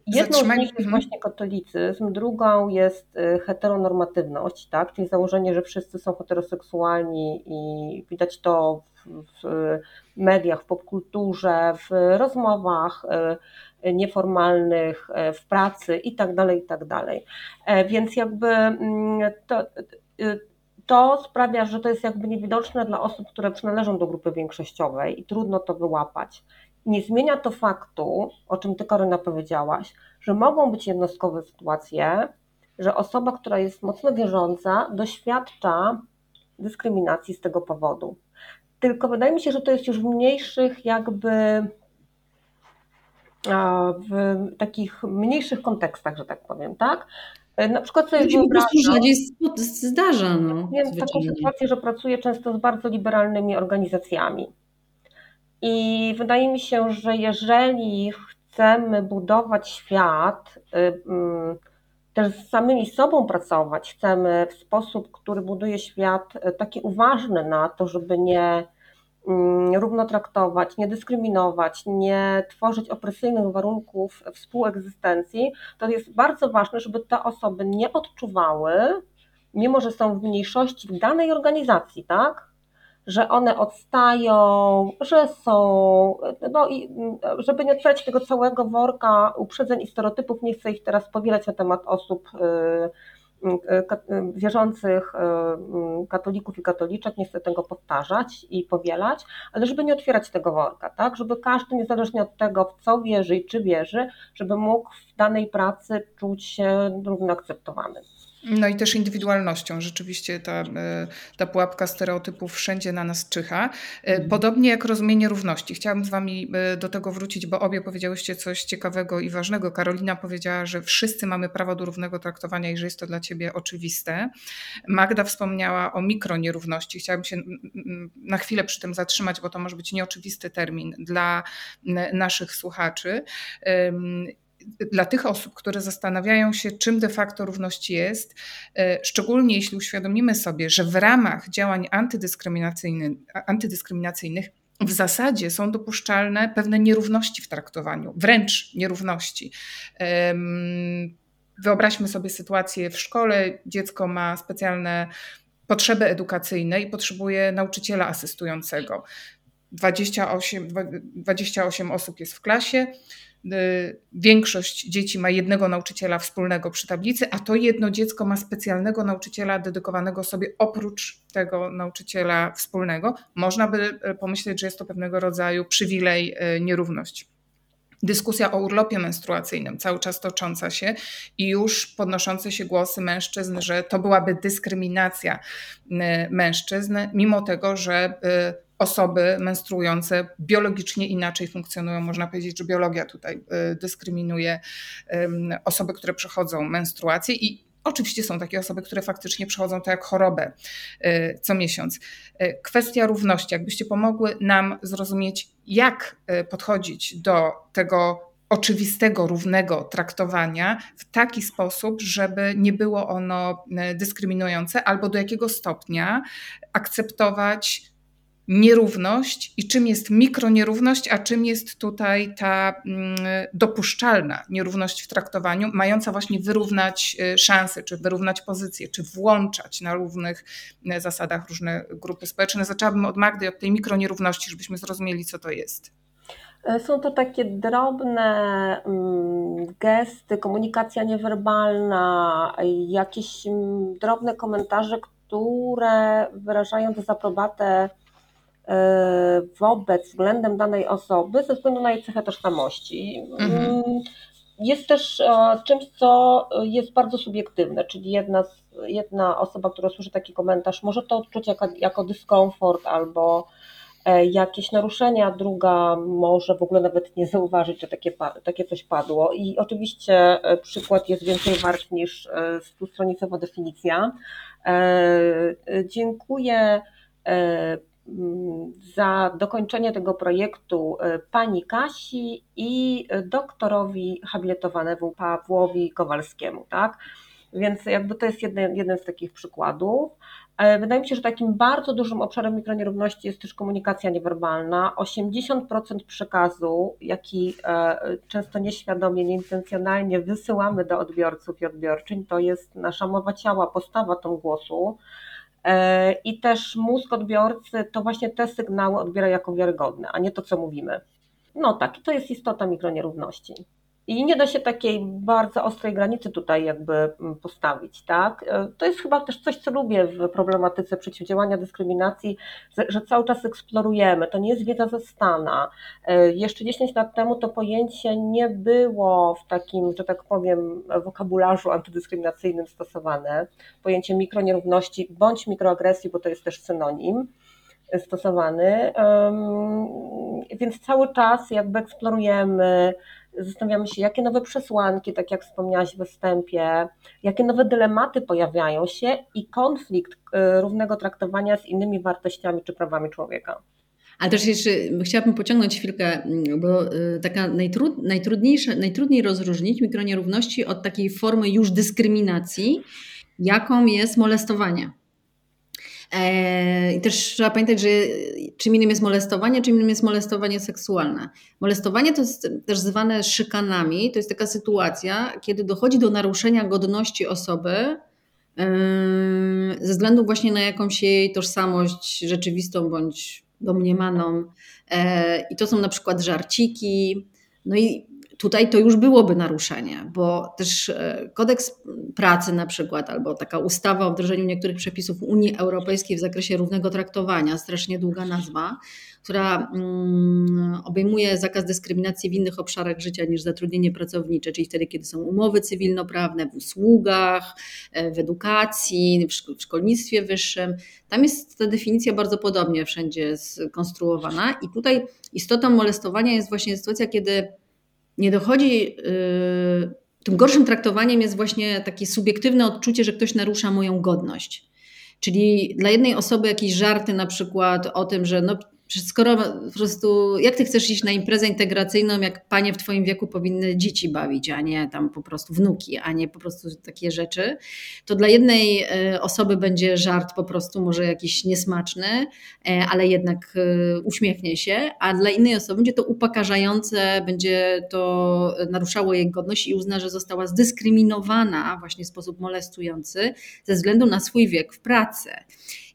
S3: Jedną z nich jest właśnie katolicyzm, drugą jest y, heteronormatywność, tak? czyli założenie, że wszyscy są heteroseksualni i widać to w, w mediach, w popkulturze, w rozmowach y, nieformalnych, y, w pracy i tak dalej, i tak dalej. E, więc jakby mm, to, to sprawia, że to jest jakby niewidoczne dla osób, które przynależą do grupy większościowej i trudno to wyłapać. Nie zmienia to faktu, o czym Ty, Karyna, powiedziałaś, że mogą być jednostkowe sytuacje, że osoba, która jest mocno wierząca, doświadcza dyskryminacji z tego powodu. Tylko wydaje mi się, że to jest już w mniejszych, jakby w takich mniejszych kontekstach, że tak powiem, tak? Na przykład sobie
S2: po prostu rzadziej zdarza. No,
S3: Wiem taką sytuację, że pracuję często z bardzo liberalnymi organizacjami. I wydaje mi się, że jeżeli chcemy budować świat, y, mm, też z samymi sobą pracować, chcemy w sposób, który buduje świat y, taki uważny na to, żeby nie mm, równo traktować, nie dyskryminować, nie tworzyć opresyjnych warunków współegzystencji, to jest bardzo ważne, żeby te osoby nie odczuwały, mimo że są w mniejszości w danej organizacji, tak? Że one odstają, że są, no i żeby nie otwierać tego całego worka uprzedzeń i stereotypów, nie chcę ich teraz powielać na temat osób y, y, y, wierzących katolików i katoliczek, nie chcę tego powtarzać i powielać, ale żeby nie otwierać tego worka, tak, żeby każdy niezależnie od tego, w co wierzy i czy wierzy, żeby mógł w danej pracy czuć się równo akceptowany.
S1: No i też indywidualnością. Rzeczywiście ta, e, ta pułapka stereotypów wszędzie na nas czyha. E, mhm. Podobnie jak rozumienie równości. Chciałabym z Wami e, do tego wrócić, bo obie powiedziałyście coś ciekawego i ważnego. Karolina powiedziała, że wszyscy mamy prawo do równego traktowania i że jest to dla Ciebie oczywiste. Magda wspomniała o mikronierówności. Chciałabym się na chwilę przy tym zatrzymać, bo to może być nieoczywisty termin dla naszych słuchaczy dla tych osób, które zastanawiają się, czym de facto równość jest, e, szczególnie jeśli uświadomimy sobie, że w ramach działań antydyskryminacyjnych, antydyskryminacyjnych w zasadzie są dopuszczalne pewne nierówności w traktowaniu, wręcz nierówności. Wyobraźmy sobie sytuację w szkole, dziecko ma specjalne potrzeby edukacyjne i potrzebuje nauczyciela asystującego. 28, 28 osób jest w klasie, większość dzieci ma jednego nauczyciela wspólnego przy tablicy, a to jedno dziecko ma specjalnego nauczyciela dedykowanego sobie oprócz tego nauczyciela wspólnego. Można by y, pomyśleć, że jest to pewnego rodzaju przywilej, y, nierówność. Dyskusja o urlopie menstruacyjnym, cały czas tocząca się i już podnoszące się głosy mężczyzn, że to byłaby dyskryminacja mężczyzn, mimo tego, że osoby menstruujące biologicznie inaczej funkcjonują. Można powiedzieć, że biologia tutaj y, dyskryminuje osoby, które przechodzą menstruację i Oczywiście są takie osoby, które faktycznie przechodzą to jak chorobę y, co miesiąc. Y, kwestia równości, jakbyście pomogły nam zrozumieć, jak podchodzić do tego oczywistego, równego traktowania w taki sposób, żeby nie było ono dyskryminujące, albo do jakiego stopnia akceptować nierówność i czym jest mikronierówność, a czym jest tutaj ta mm, dopuszczalna nierówność w traktowaniu, mająca właśnie wyrównać y, szanse, czy wyrównać pozycje, czy włączać na równych y, zasadach różne grupy społeczne. Zaczęłabym od Magdy, od tej mikronierówności, żebyśmy zrozumieli, co to jest.
S3: E, są to takie drobne mm, gesty, komunikacja niewerbalna, jakieś mm, drobne komentarze, które wyrażają dezaprobatę wobec, względem danej osoby ze względu na jej cechę tożsamości. Mhm. Jest też e, czymś, co jest bardzo subiektywne, czyli jedna, jedna osoba, która słyszy taki komentarz, może to odczuć jako, jako dyskomfort albo e, jakieś naruszenia, druga może w ogóle nawet nie zauważyć, że takie, takie coś padło. I oczywiście przykład jest więcej wart niż stustronicowa definicja. Dziękuję za dokończenie tego projektu e, pani Kasi i doktorowi habilitowanemu Pawłowi Kowalskiemu, tak? Więc jakby to jest jeden, jeden z takich przykładów. E, wydaje mi się, że takim bardzo dużym obszarem mikronierówności jest też komunikacja niewerbalna. 80% przekazu, jaki e, często nieświadomie, nieintencjonalnie wysyłamy do odbiorców i odbiorczyń, to jest nasza mowa ciała, postawa tą głosu. E, I też mózg odbiorcy to właśnie te sygnały odbiera jako wiarygodne, a nie to, co mówimy. No tak, to jest istota mikronierówności. I nie da się takiej bardzo ostrej granicy tutaj jakby mm, postawić, tak? E, to jest chyba też coś, co lubię w problematyce przeciwdziałania dyskryminacji, że cały czas eksplorujemy. To nie jest wiedza ze stana. E, jeszcze 10 lat temu to pojęcie nie było w takim, że tak powiem, wokabularzu antydyskryminacyjnym stosowane. Pojęcie mikronierówności bądź mikroagresji, bo to jest też synonim stosowany. Więc cały czas jakby eksplorujemy zastanawiamy się, jakie nowe przesłanki, tak jak wspomniałaś we wstępie, jakie nowe dylematy pojawiają się i konflikt y, równego traktowania z innymi wartościami czy prawami człowieka.
S2: Ale też jeszcze chciałabym pociągnąć chwilkę, mm, bo y, taka najtrud, najtrudniejsza, najtrudniej rozróżnić mikronierówności od takiej formy już dyskryminacji, jaką jest molestowanie. E, I też trzeba pamiętać, że czym innym jest molestowanie, czym innym jest molestowanie seksualne. Molestowanie to jest też zwane szykanami. To jest taka sytuacja, kiedy dochodzi do naruszenia godności osoby ze względu właśnie na jakąś jej tożsamość rzeczywistą bądź domniemaną. E, I to są na przykład żarciki. No i tutaj to już byłoby naruszenie, bo też e, kodeks pracy na przykład, albo taka ustawa o wdrożeniu niektórych przepisów Unii Europejskiej w zakresie równego traktowania, strasznie długa nazwa, która mm, obejmuje zakaz dyskryminacji w innych obszarach życia niż zatrudnienie pracownicze, czyli wtedy, kiedy są umowy cywilnoprawne, w usługach, e, w edukacji, w szkolnictwie wyższym. Tam jest ta definicja bardzo podobnie wszędzie skonstruowana i tutaj istotą molestowania jest właśnie sytuacja, kiedy nie dochodzi. Yy, tym gorszym traktowaniem jest właśnie takie subiektywne odczucie, że ktoś narusza moją godność. Czyli dla jednej osoby jakieś żarty na przykład o tym, że no skoro po prostu, jak ty chcesz iść na imprezę integracyjną, jak panie w twoim wieku powinny dzieci bawić, a nie tam po prostu wnuki, a nie po prostu takie rzeczy, to dla jednej e, osoby będzie żart po prostu może jakiś niesmaczny, e, ale jednak e, uśmiechnie się, a dla innej osoby będzie to upokarzające, będzie to naruszało jej godność i uzna, że została zdyskryminowana właśnie w sposób molestujący ze względu na swój wiek w pracy.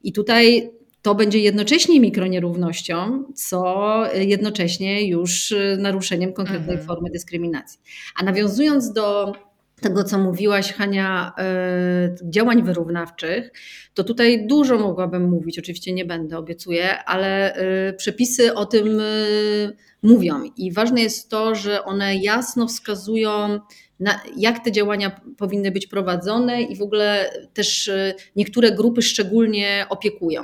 S2: I tutaj to będzie jednocześnie mikronierównością, co jednocześnie już naruszeniem konkretnej mhm. formy dyskryminacji. A nawiązując do tego, co mówiłaś, Hania, e, działań wyrównawczych, to tutaj dużo mogłabym mówić, oczywiście nie będę, obiecuję, ale e, przepisy o tym mówią i ważne jest to, że one jasno wskazują, na, jak te działania powinny być prowadzone i w ogóle też niektóre grupy szczególnie opiekują.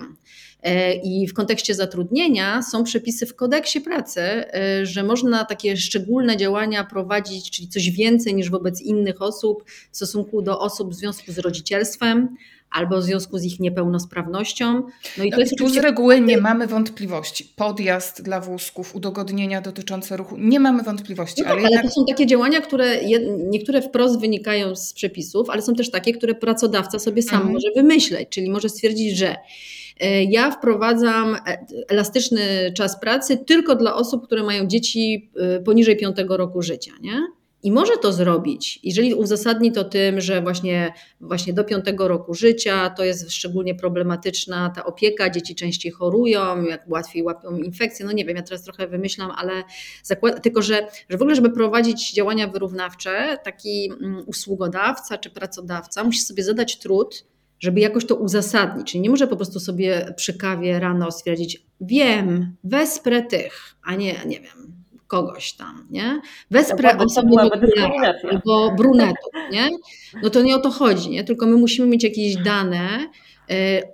S2: E, I w kontekście zatrudnienia są przepisy w kodeksie pracy, e, że można takie szczególne działania prowadzić, czyli coś więcej niż wobec innych osób w stosunku do osób w związku z rodzicielstwem albo w związku z ich niepełnosprawnością.
S1: No i to jest tu z reguły nie mamy wątpliwości. Podjazd dla wózków, udogodnienia dotyczące ruchu, nie mamy wątpliwości.
S2: No ale, tak, ale to są takie działania, które niektóre wprost wynikają z przepisów, ale są też takie, które pracodawca sobie sam mhm. może wymyśleć, czyli może stwierdzić, że ja wprowadzam e, elastyczny czas pracy tylko dla osób, które mają dzieci e, poniżej 5 roku życia. Nie? I może to zrobić, jeżeli uzasadni to tym, że właśnie, właśnie do piątego roku życia to jest szczególnie problematyczna ta opieka, dzieci częściej chorują, jak łatwiej łapią infekcje. No nie wiem, ja teraz trochę wymyślam, ale zakład... tylko, że, że w ogóle, żeby prowadzić działania wyrównawcze, taki mm, usługodawca czy pracodawca musi sobie zadać trud, żeby jakoś to uzasadnić. Czyli nie może po prostu sobie przy kawie rano stwierdzić, wiem, wesprę tych, a nie, nie wiem, kogoś tam, nie? Wesprę no, osoby albo brunetów, nie? No to nie o to chodzi, nie? Tylko my musimy mieć jakieś dane,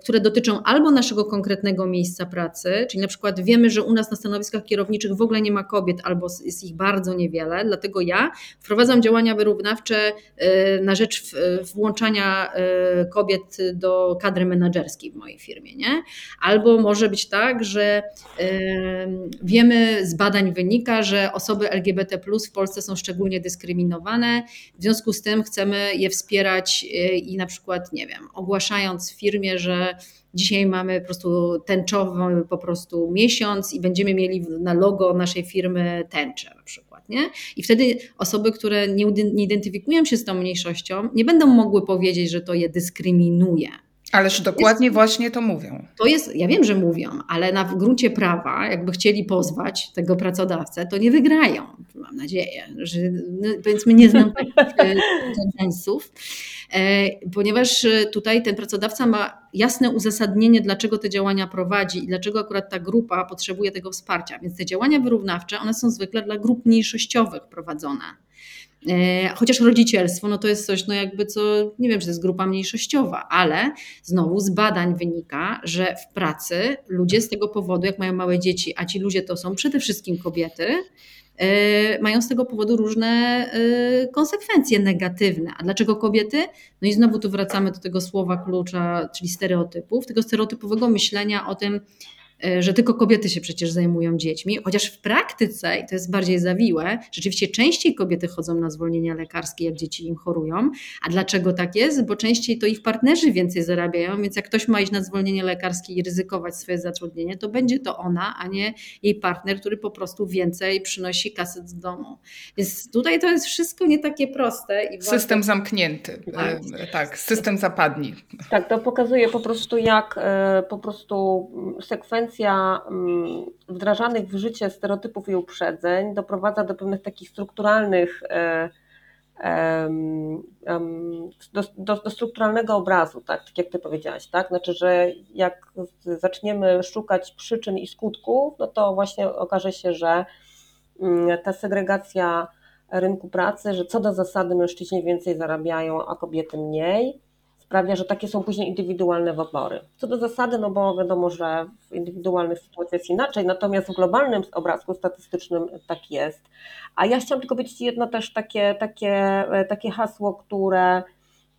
S2: które dotyczą albo naszego konkretnego miejsca pracy, czyli na przykład wiemy, że u nas na stanowiskach kierowniczych w ogóle nie ma kobiet albo jest ich bardzo niewiele, dlatego ja wprowadzam działania wyrównawcze e, na rzecz włączania e, kobiet do kadry menedżerskiej w mojej firmie. Nie? Albo może być tak, że wiemy, z badań wynika, że osoby LGBT w Polsce są szczególnie dyskryminowane, w związku z tym chcemy je wspierać i na przykład, nie wiem, ogłaszając firmie, że dzisiaj mamy po prostu tęczowy po prostu miesiąc i będziemy mieli na logo naszej firmy tęczę na przykład. Nie? I wtedy osoby, które nie, nie identyfikują się z tą mniejszością, nie będą mogły powiedzieć, że to je dyskryminuje.
S1: Ależ dokładnie jest, właśnie to mówią.
S2: To jest, ja wiem, że mówią, ale na gruncie prawa, jakby chcieli pozwać tego pracodawcę, to nie wygrają. Mam nadzieję, że no, powiedzmy nie znam takich sensów, e, ponieważ tutaj ten pracodawca ma jasne uzasadnienie, dlaczego te działania prowadzi i dlaczego akurat ta grupa potrzebuje tego wsparcia. Więc te działania wyrównawcze, one są zwykle dla grup mniejszościowych prowadzone. E, chociaż rodzicielstwo, no to jest coś, no jakby co, nie wiem, czy to jest grupa mniejszościowa, ale znowu z badań wynika, że w pracy ludzie z tego powodu, jak mają małe dzieci, a ci ludzie to są przede wszystkim kobiety, mają z tego powodu różne konsekwencje negatywne. A dlaczego kobiety? No i znowu tu wracamy do tego słowa klucza, czyli stereotypów, tego stereotypowego myślenia o tym, E, że tylko kobiety się przecież zajmują dziećmi, chociaż w praktyce, i to jest bardziej zawiłe, rzeczywiście częściej kobiety chodzą na zwolnienia lekarskie, jak dzieci im chorują. A dlaczego tak jest? Bo częściej to ich partnerzy więcej zarabiają, więc jak ktoś ma iść na zwolnienie lekarskie i ryzykować swoje zatrudnienie, to będzie to ona, a nie jej partner, który po prostu więcej przynosi kasy do domu. Więc tutaj to jest wszystko nie takie proste.
S1: I system zamknięty, tak. Tak, system zapadni.
S3: Tak, to pokazuje po prostu jak e, po prostu sekwencja Mm, wdrażanych w życie stereotypów i uprzedzeń doprowadza do pewnych takich strukturalnych, e, do, do, do, strukturalnego obrazu, tak, tak jak ty powiedziałaś, tak? Znaczy, że jak zaczniemy szukać przyczyn i skutków, no to właśnie okaże się, że mm, ta segregacja rynku pracy, że co do zasady mężczyźni więcej zarabiają, a kobiety mniej, sprawia, że takie są później indywidualne wybory. Co do zasady, no bo wiadomo, że w indywidualnych sytuacjach jest inaczej, natomiast w globalnym obrazku statystycznym tak jest. A ja chciałam tylko powiedzieć jedno też takie, takie, e, takie hasło, które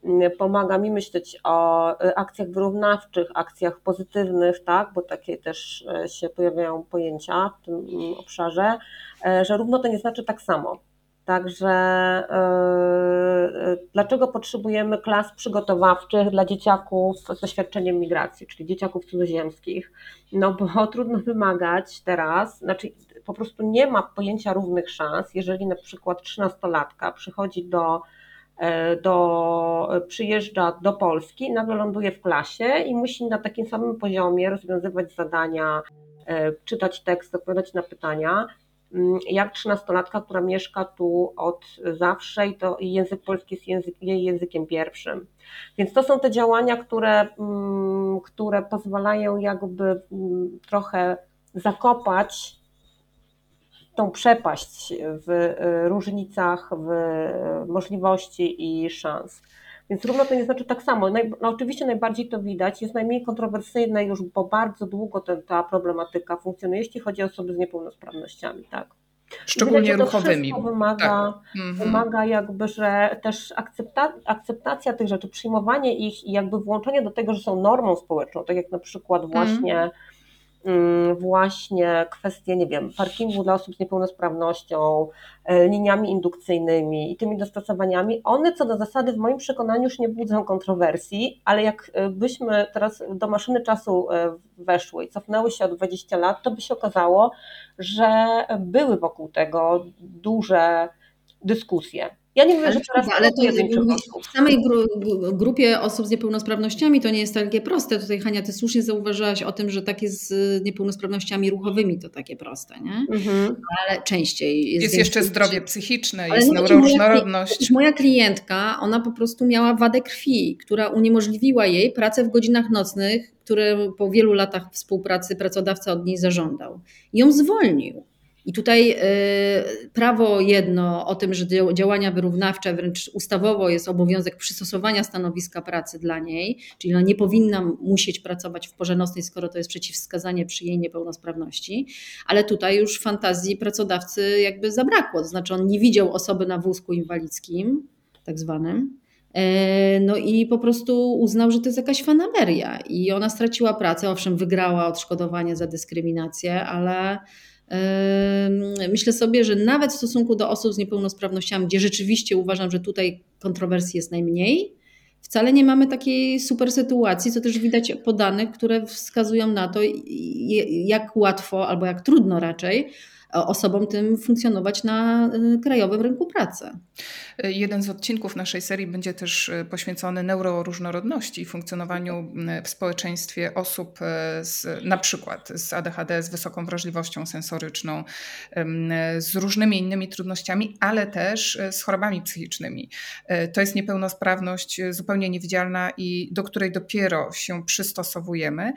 S3: mm, pomaga mi myśleć o e, akcjach wyrównawczych, akcjach pozytywnych, tak, bo takie też e, się pojawiają pojęcia w tym mm, obszarze, że równo to nie znaczy tak samo. Także yy, dlaczego potrzebujemy klas przygotowawczych dla dzieciaków z doświadczeniem migracji, czyli dzieciaków cudzoziemskich? No bo [LAUGHS] trudno wymagać teraz, znaczy po prostu nie ma pojęcia równych szans, jeżeli na przykład trzynastolatka przychodzi do e, do, przyjeżdża do Polski, nagle ląduje w klasie i musi na takim samym poziomie rozwiązywać zadania, czytać tekst, odpowiadać na pytania, jak trzynastolatka, która mieszka tu od zawsze i to język polski jest język, jej językiem pierwszym. Więc to są te działania, które, mm, które pozwalają jakby mm, trochę zakopać tą przepaść w y, różnicach, w możliwości i szans. Więc równo to nie znaczy tak samo. No, oczywiście najbardziej to widać, jest najmniej kontrowersyjne już, bo bardzo długo ten, ta problematyka funkcjonuje, jeśli chodzi o osoby z niepełnosprawnościami, tak.
S1: Szczególnie Widać, ruchowymi.
S3: To wymaga, tak. Mhm. wymaga jakby, że też akcepta, akceptacja tych rzeczy, przyjmowanie ich i jakby włączenie do tego, że są normą społeczną, tak jak na przykład właśnie mhm Mm, właśnie kwestie, nie wiem, parkingu dla osób z niepełnosprawnością, e, liniami indukcyjnymi i tymi dostosowaniami, one co do zasady w moim przekonaniu już nie budzą kontrowersji, ale jak e, teraz do maszyny czasu e, weszły i cofnęły się o 20 lat, to by się okazało, że były wokół tego duże dyskusje. Ja nie mówię, że teraz ale to
S2: w samej grupie osób z niepełnosprawnościami to nie jest takie proste. Tutaj Hania, ty słusznie zauważyłaś o tym, że takie z niepełnosprawnościami ruchowymi to takie proste, nie? Mhm. Ale częściej
S1: jest. Jest jeszcze zdrowie psychiczne, jest no, neuroróżnorodność.
S2: Moja, moja klientka, ona po prostu miała wadę krwi, która uniemożliwiła jej pracę w godzinach nocnych, które po wielu latach współpracy pracodawca od niej zażądał. I ją zwolnił. I tutaj y, prawo jedno o tym, że działania wyrównawcze, wręcz ustawowo jest obowiązek przystosowania stanowiska pracy dla niej, czyli ona nie powinna musieć pracować w porze nocnej, skoro to jest przeciwwskazanie przy jej niepełnosprawności, ale tutaj już fantazji pracodawcy jakby zabrakło, to znaczy on nie widział osoby na wózku inwalidzkim, tak zwanym, e, no i po prostu uznał, że to jest jakaś fanaberia. I ona straciła pracę, owszem wygrała odszkodowanie za dyskryminację, ale Myślę sobie, że nawet w stosunku do osób z niepełnosprawnościami, gdzie rzeczywiście uważam, że tutaj kontrowersji jest najmniej, wcale nie mamy takiej super sytuacji, co też widać po danych, które wskazują na to, jak łatwo albo jak trudno raczej osobom tym funkcjonować na y, krajowym rynku pracy.
S1: Jeden z odcinków naszej serii będzie też y, poświęcony neuroróżnorodności i funkcjonowaniu w społeczeństwie osób z, na przykład z ADHD, z wysoką wrażliwością sensoryczną, z różnymi innymi trudnościami, ale też z chorobami psychicznymi. To jest niepełnosprawność zupełnie niewidzialna i do której dopiero się przystosowujemy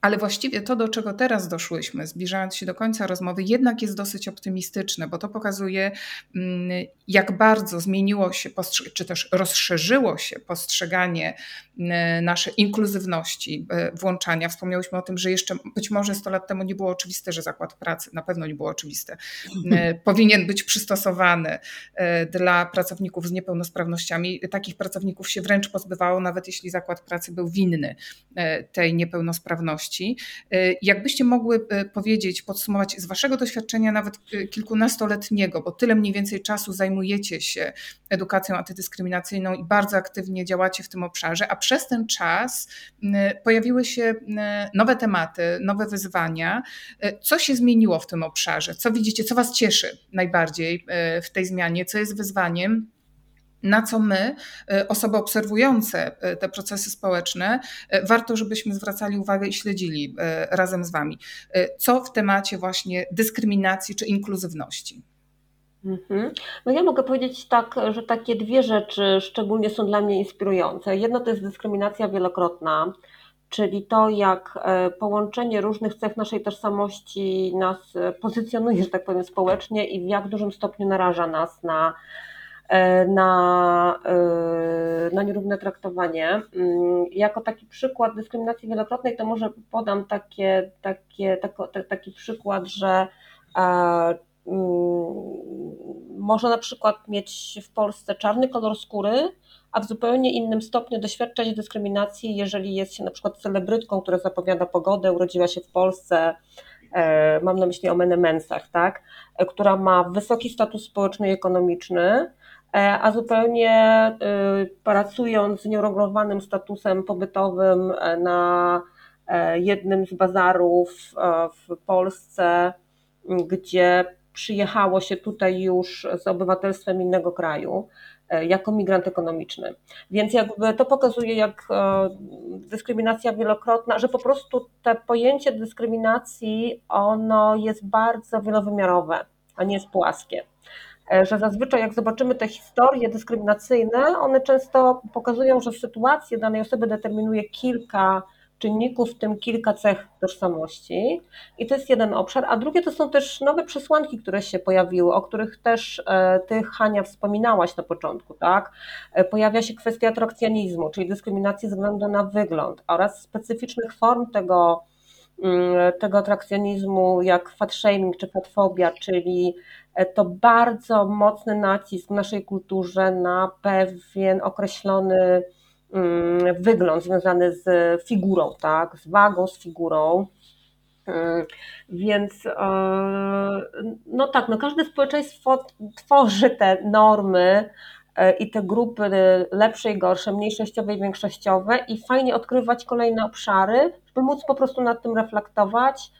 S1: ale właściwie to, do czego teraz doszłyśmy, zbliżając się do końca rozmowy, jednak jest dosyć optymistyczne, bo to pokazuje, mm, jak bardzo zmieniło się, czy też rozszerzyło się postrzeganie mm, naszej inkluzywności, e, włączania. Wspomniałyśmy o tym, że jeszcze być może 100 lat temu nie było oczywiste, że zakład pracy, na pewno nie było oczywiste, [LAUGHS] e, powinien być przystosowany e, dla pracowników z niepełnosprawnościami. Takich pracowników się wręcz pozbywało, nawet jeśli zakład pracy był winny tej niepełnosprawności. Y, jakbyście mogły y, powiedzieć, podsumować z Waszego doświadczenia, nawet y, kilkunastoletniego, bo tyle mniej więcej czasu zajmujecie się edukacją antydyskryminacyjną i bardzo aktywnie działacie w tym obszarze, a przez ten czas pojawiły się nowe tematy, nowe wyzwania. Co się zmieniło w tym obszarze? Co widzicie, co Was cieszy najbardziej w tej zmianie? Co jest wyzwaniem? Na co my, e, osoby obserwujące e, te procesy społeczne, e, warto, żebyśmy zwracali uwagę i śledzili razem z Wami. Co w temacie właśnie dyskryminacji czy inkluzywności?
S3: Mhm. No ja mogę powiedzieć tak, że takie dwie rzeczy szczególnie są dla mnie inspirujące. Jedno to jest dyskryminacja wielokrotna, czyli to, jak połączenie różnych cech naszej tożsamości nas pozycjonuje, że tak powiem, społecznie i w jak dużym stopniu naraża nas na na, e, na nierówne traktowanie. Mm, jako taki przykład dyskryminacji wielokrotnej, to może podam takie, takie, tako, taki przykład, że e, mm, można na przykład mieć w Polsce czarny kolor skóry, a w zupełnie innym stopniu doświadczać dyskryminacji, jeżeli jest się na przykład celebrytką, która zapowiada pogodę, urodziła się w Polsce, mam na myśli o menemensach, tak, która ma wysoki status społeczny i ekonomiczny, E, a zupełnie y, pracując z nieuregulowanym statusem pobytowym e, na e, jednym z bazarów w Polsce, gdzie przyjechało się tutaj już z obywatelstwem innego kraju jako migrant ekonomiczny. Więc jakby to pokazuje, jak dyskryminacja wielokrotna, że po prostu te pojęcie dyskryminacji, ono jest bardzo wielowymiarowe, a nie jest płaskie. E, że zazwyczaj jak zobaczymy te historie dyskryminacyjne, one często pokazują, że sytuację danej osoby determinuje kilka czynników, w tym kilka cech tożsamości. I to jest jeden obszar. A drugie to są też nowe przesłanki, które się pojawiły, o których też e, ty, Hania, wspominałaś na początku. Tak? E, pojawia się kwestia atrakcjonizmu, czyli dyskryminacji ze względu na wygląd oraz specyficznych form tego, tego atrakcjonizmu, jak fat shaming czy fatfobia, czyli E, to bardzo mocny nacisk w naszej kulturze na pewien określony mm, wygląd związany z figurą, tak, z wagą, z figurą. Mm, więc e, no tak, no każde społeczeństwo tworzy te normy i te grupy lepsze i gorsze, mniejszościowe i większościowe i fajnie odkrywać kolejne obszary, żeby móc po prostu nad tym reflektować,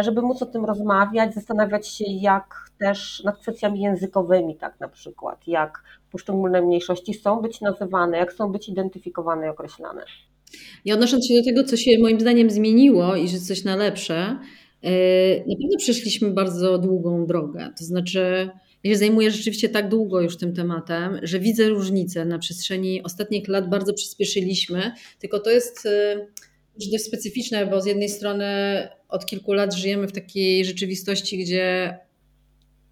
S3: żeby móc o tym rozmawiać, zastanawiać się, jak też nad kwestiami językowymi, tak na przykład, jak poszczególne mniejszości są być nazywane, jak są być identyfikowane i określane.
S2: I odnosząc się do tego, co się moim zdaniem zmieniło i że coś na lepsze, e, na pewno przeszliśmy bardzo długą drogę. To znaczy, ja się zajmuję rzeczywiście tak długo już tym tematem, że widzę różnice na przestrzeni ostatnich lat, bardzo przyspieszyliśmy, tylko to jest e, dość specyficzne, bo z jednej strony od kilku lat żyjemy w takiej rzeczywistości, gdzie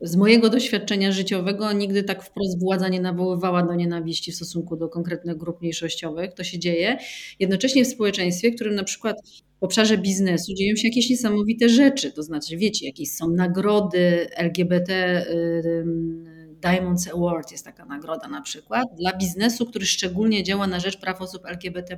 S2: z mojego doświadczenia życiowego nigdy tak wprost władza nie nawoływała do nienawiści w stosunku do konkretnych grup mniejszościowych. To się dzieje. Jednocześnie w społeczeństwie, w którym na przykład w obszarze biznesu dzieją się jakieś niesamowite rzeczy. To znaczy, wiecie, jakieś są nagrody LGBT. Diamonds Award jest taka nagroda na przykład dla biznesu, który szczególnie działa na rzecz praw osób LGBT.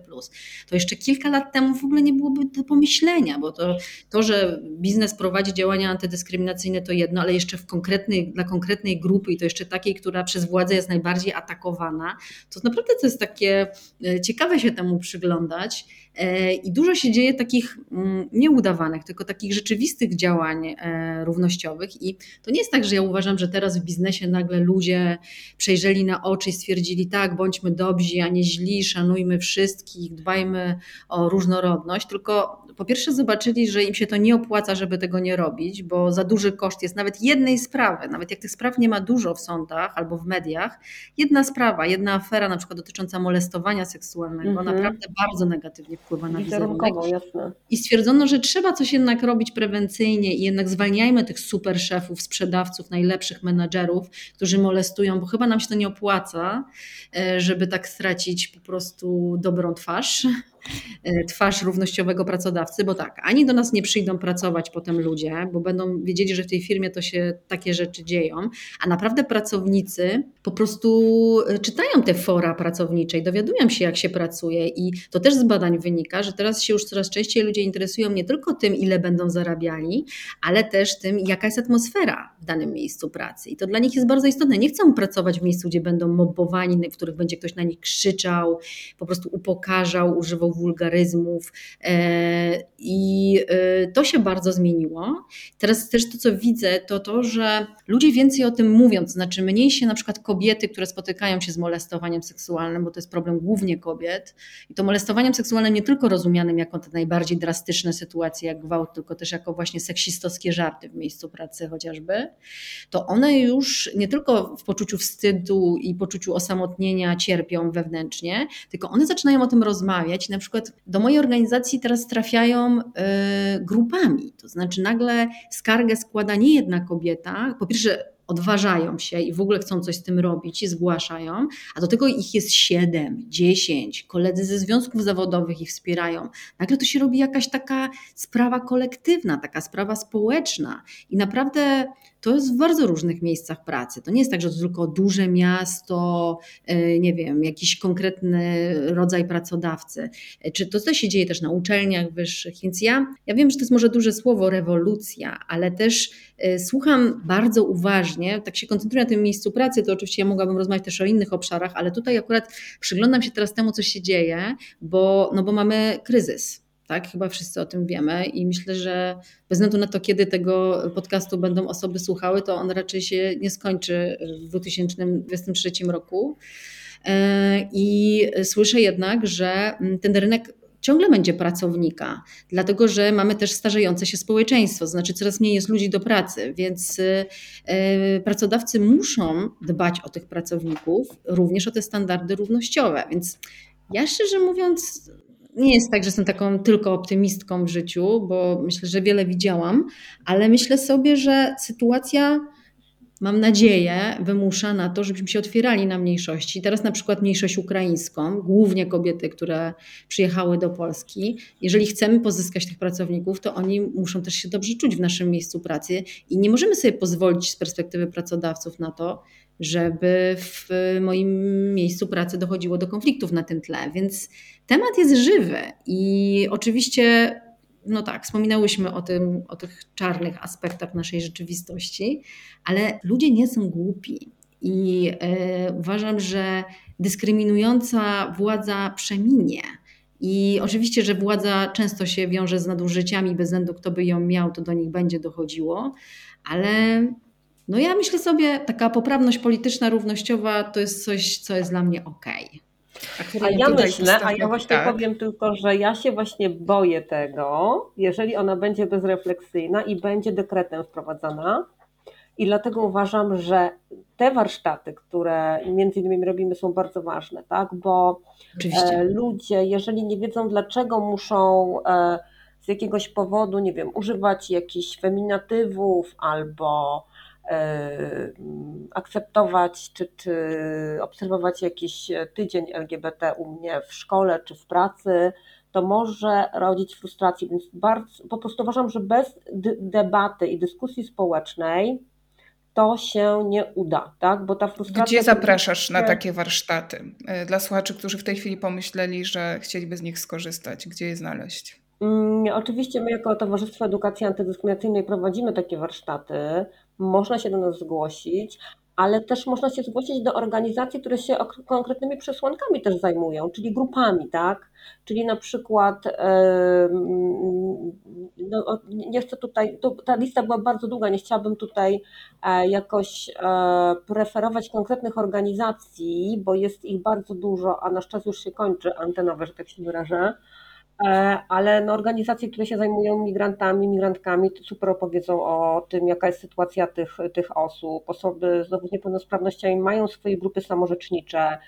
S2: To jeszcze kilka lat temu w ogóle nie byłoby do pomyślenia, bo to, to że biznes prowadzi działania antydyskryminacyjne to jedno, ale jeszcze w konkretnej, dla konkretnej grupy i to jeszcze takiej, która przez władzę jest najbardziej atakowana, to naprawdę to jest takie e, ciekawe się temu przyglądać. E, I dużo się dzieje takich mm, nieudawanych, tylko takich rzeczywistych działań e, równościowych. I to nie jest tak, że ja uważam, że teraz w biznesie nagle ludzie przejrzeli na oczy i stwierdzili, tak, bądźmy dobrzy, a nie źli, szanujmy wszystkich, dbajmy o różnorodność, tylko po pierwsze zobaczyli, że im się to nie opłaca, żeby tego nie robić, bo za duży koszt jest nawet jednej sprawy, nawet jak tych spraw nie ma dużo w sądach albo w mediach, jedna sprawa, jedna afera na przykład dotycząca molestowania seksualnego mhm. naprawdę bardzo negatywnie wpływa na wizerunek. I stwierdzono, że trzeba coś jednak robić prewencyjnie i jednak zwalniajmy tych super szefów, sprzedawców, najlepszych menadżerów, którzy molestują, bo chyba nam się to nie opłaca, e, żeby tak stracić po prostu dobrą twarz twarz równościowego pracodawcy, bo tak, ani do nas nie przyjdą pracować potem ludzie, bo będą wiedzieli, że w tej firmie to się takie rzeczy dzieją, a naprawdę pracownicy po prostu e, czytają te fora pracownicze i dowiadują się, jak się pracuje. I to też z badań wynika, że teraz się już coraz częściej ludzie interesują nie tylko tym, ile będą zarabiali, ale też tym, jaka jest atmosfera w danym miejscu pracy. I to dla nich jest bardzo istotne. Nie chcą pracować w miejscu, gdzie będą mobbowani, w których będzie ktoś na nich krzyczał, po prostu upokarzał, używał wulgaryzmów e, i e, to się bardzo zmieniło. Teraz też to, co widzę, to to, że ludzie więcej o tym mówią, to znaczy mniej się na przykład kobiety, które spotykają się z molestowaniem seksualnym, bo to jest problem głównie kobiet i to molestowaniem seksualnym nie tylko rozumianym jako te najbardziej drastyczne sytuacje jak gwałt, tylko też jako właśnie seksistowskie żarty w miejscu pracy chociażby, to one już nie tylko w poczuciu wstydu i poczuciu osamotnienia cierpią wewnętrznie, tylko one zaczynają o tym rozmawiać przykład do mojej organizacji teraz trafiają y, grupami. To znaczy nagle skargę składa nie jedna kobieta. Po pierwsze, odważają się i w ogóle chcą coś z tym robić i zgłaszają, a do tego ich jest siedem, dziesięć, koledzy ze związków zawodowych ich wspierają. Nagle to się robi jakaś taka sprawa kolektywna, taka sprawa społeczna i naprawdę to jest w bardzo różnych miejscach pracy. To nie jest tak, że to tylko duże miasto, e, nie wiem, jakiś konkretny rodzaj pracodawcy. E, czy to, co się dzieje też na uczelniach wyższych. Więc ja, ja wiem, że to jest może duże słowo rewolucja, ale też słucham bardzo uważnie, tak się koncentruję na tym miejscu pracy, to oczywiście ja mogłabym rozmawiać też o innych obszarach, ale tutaj akurat przyglądam się teraz temu, co się dzieje, bo, no bo mamy kryzys tak? Chyba wszyscy o tym wiemy i myślę, że bez względu na to, kiedy tego podcastu będą osoby słuchały, to on raczej się nie skończy w 2023 roku. E, I słyszę jednak, że ten rynek ciągle będzie pracownika, dlatego że mamy też starzejące się społeczeństwo, znaczy coraz mniej jest ludzi do pracy, więc e, pracodawcy muszą dbać o tych pracowników, również o te standardy równościowe. Więc ja szczerze mówiąc, nie jest tak, że jestem taką tylko optymistką w życiu, bo myślę, że wiele widziałam, ale myślę sobie, że sytuacja, mam nadzieję, wymusza na to, żebyśmy się otwierali na mniejszości. Teraz na przykład mniejszość ukraińską, głównie kobiety, które przyjechały do Polski. Jeżeli chcemy pozyskać tych pracowników, to oni muszą też się dobrze czuć w naszym miejscu pracy i nie możemy sobie pozwolić z perspektywy pracodawców na to, żeby w moim miejscu pracy dochodziło do konfliktów na tym tle. Więc temat jest żywy i oczywiście, no tak, wspominałyśmy o, tym, o tych czarnych aspektach naszej rzeczywistości, ale ludzie nie są głupi. I e, uważam, że dyskryminująca władza przeminie. I oczywiście, że władza często się wiąże z nadużyciami, bez względu kto by ją miał, to do nich będzie dochodziło, ale no ja myślę sobie, taka poprawność polityczna, równościowa to jest coś, co jest dla mnie okej.
S3: Okay. A ja myślę, a ja właśnie tak. powiem tylko, że ja się właśnie boję tego, jeżeli ona będzie bezrefleksyjna i będzie dekretem wprowadzana. I dlatego uważam, że te warsztaty, które między innymi robimy, są bardzo ważne, tak? Bo Oczywiście. E, ludzie, jeżeli nie wiedzą, dlaczego muszą e, z jakiegoś powodu, nie wiem, używać jakichś feminatywów albo akceptować czy, czy obserwować jakiś tydzień LGBT u mnie w szkole czy w pracy, to może rodzić frustrację. Więc bardzo, po prostu uważam, że bez debaty i dyskusji społecznej to się nie uda, tak?
S1: Bo ta frustracja. Gdzie zapraszasz na takie warsztaty? E, dla słuchaczy, którzy w tej chwili pomyśleli, że chcieliby z nich skorzystać, gdzie je znaleźć?
S3: Mm, oczywiście my jako Towarzystwo Edukacji Antydyskryminacyjnej prowadzimy takie warsztaty. Można się do nas zgłosić, ale też można się zgłosić do organizacji, które się konkretnymi przesłankami też zajmują, czyli grupami, tak? Czyli na przykład, no, nie chcę tutaj, ta lista była bardzo długa, nie chciałabym tutaj e, jakoś e, preferować konkretnych organizacji, bo jest ich bardzo dużo, a nasz czas już się kończy antenowy, że tak się wyrażę. E, ale no, organizacje, które się zajmują migrantami, migrantkami, super opowiedzą o tym, jaka jest sytuacja tych, tych osób. Osoby z niepełnosprawnościami mają swoje grupy samorzecznicze,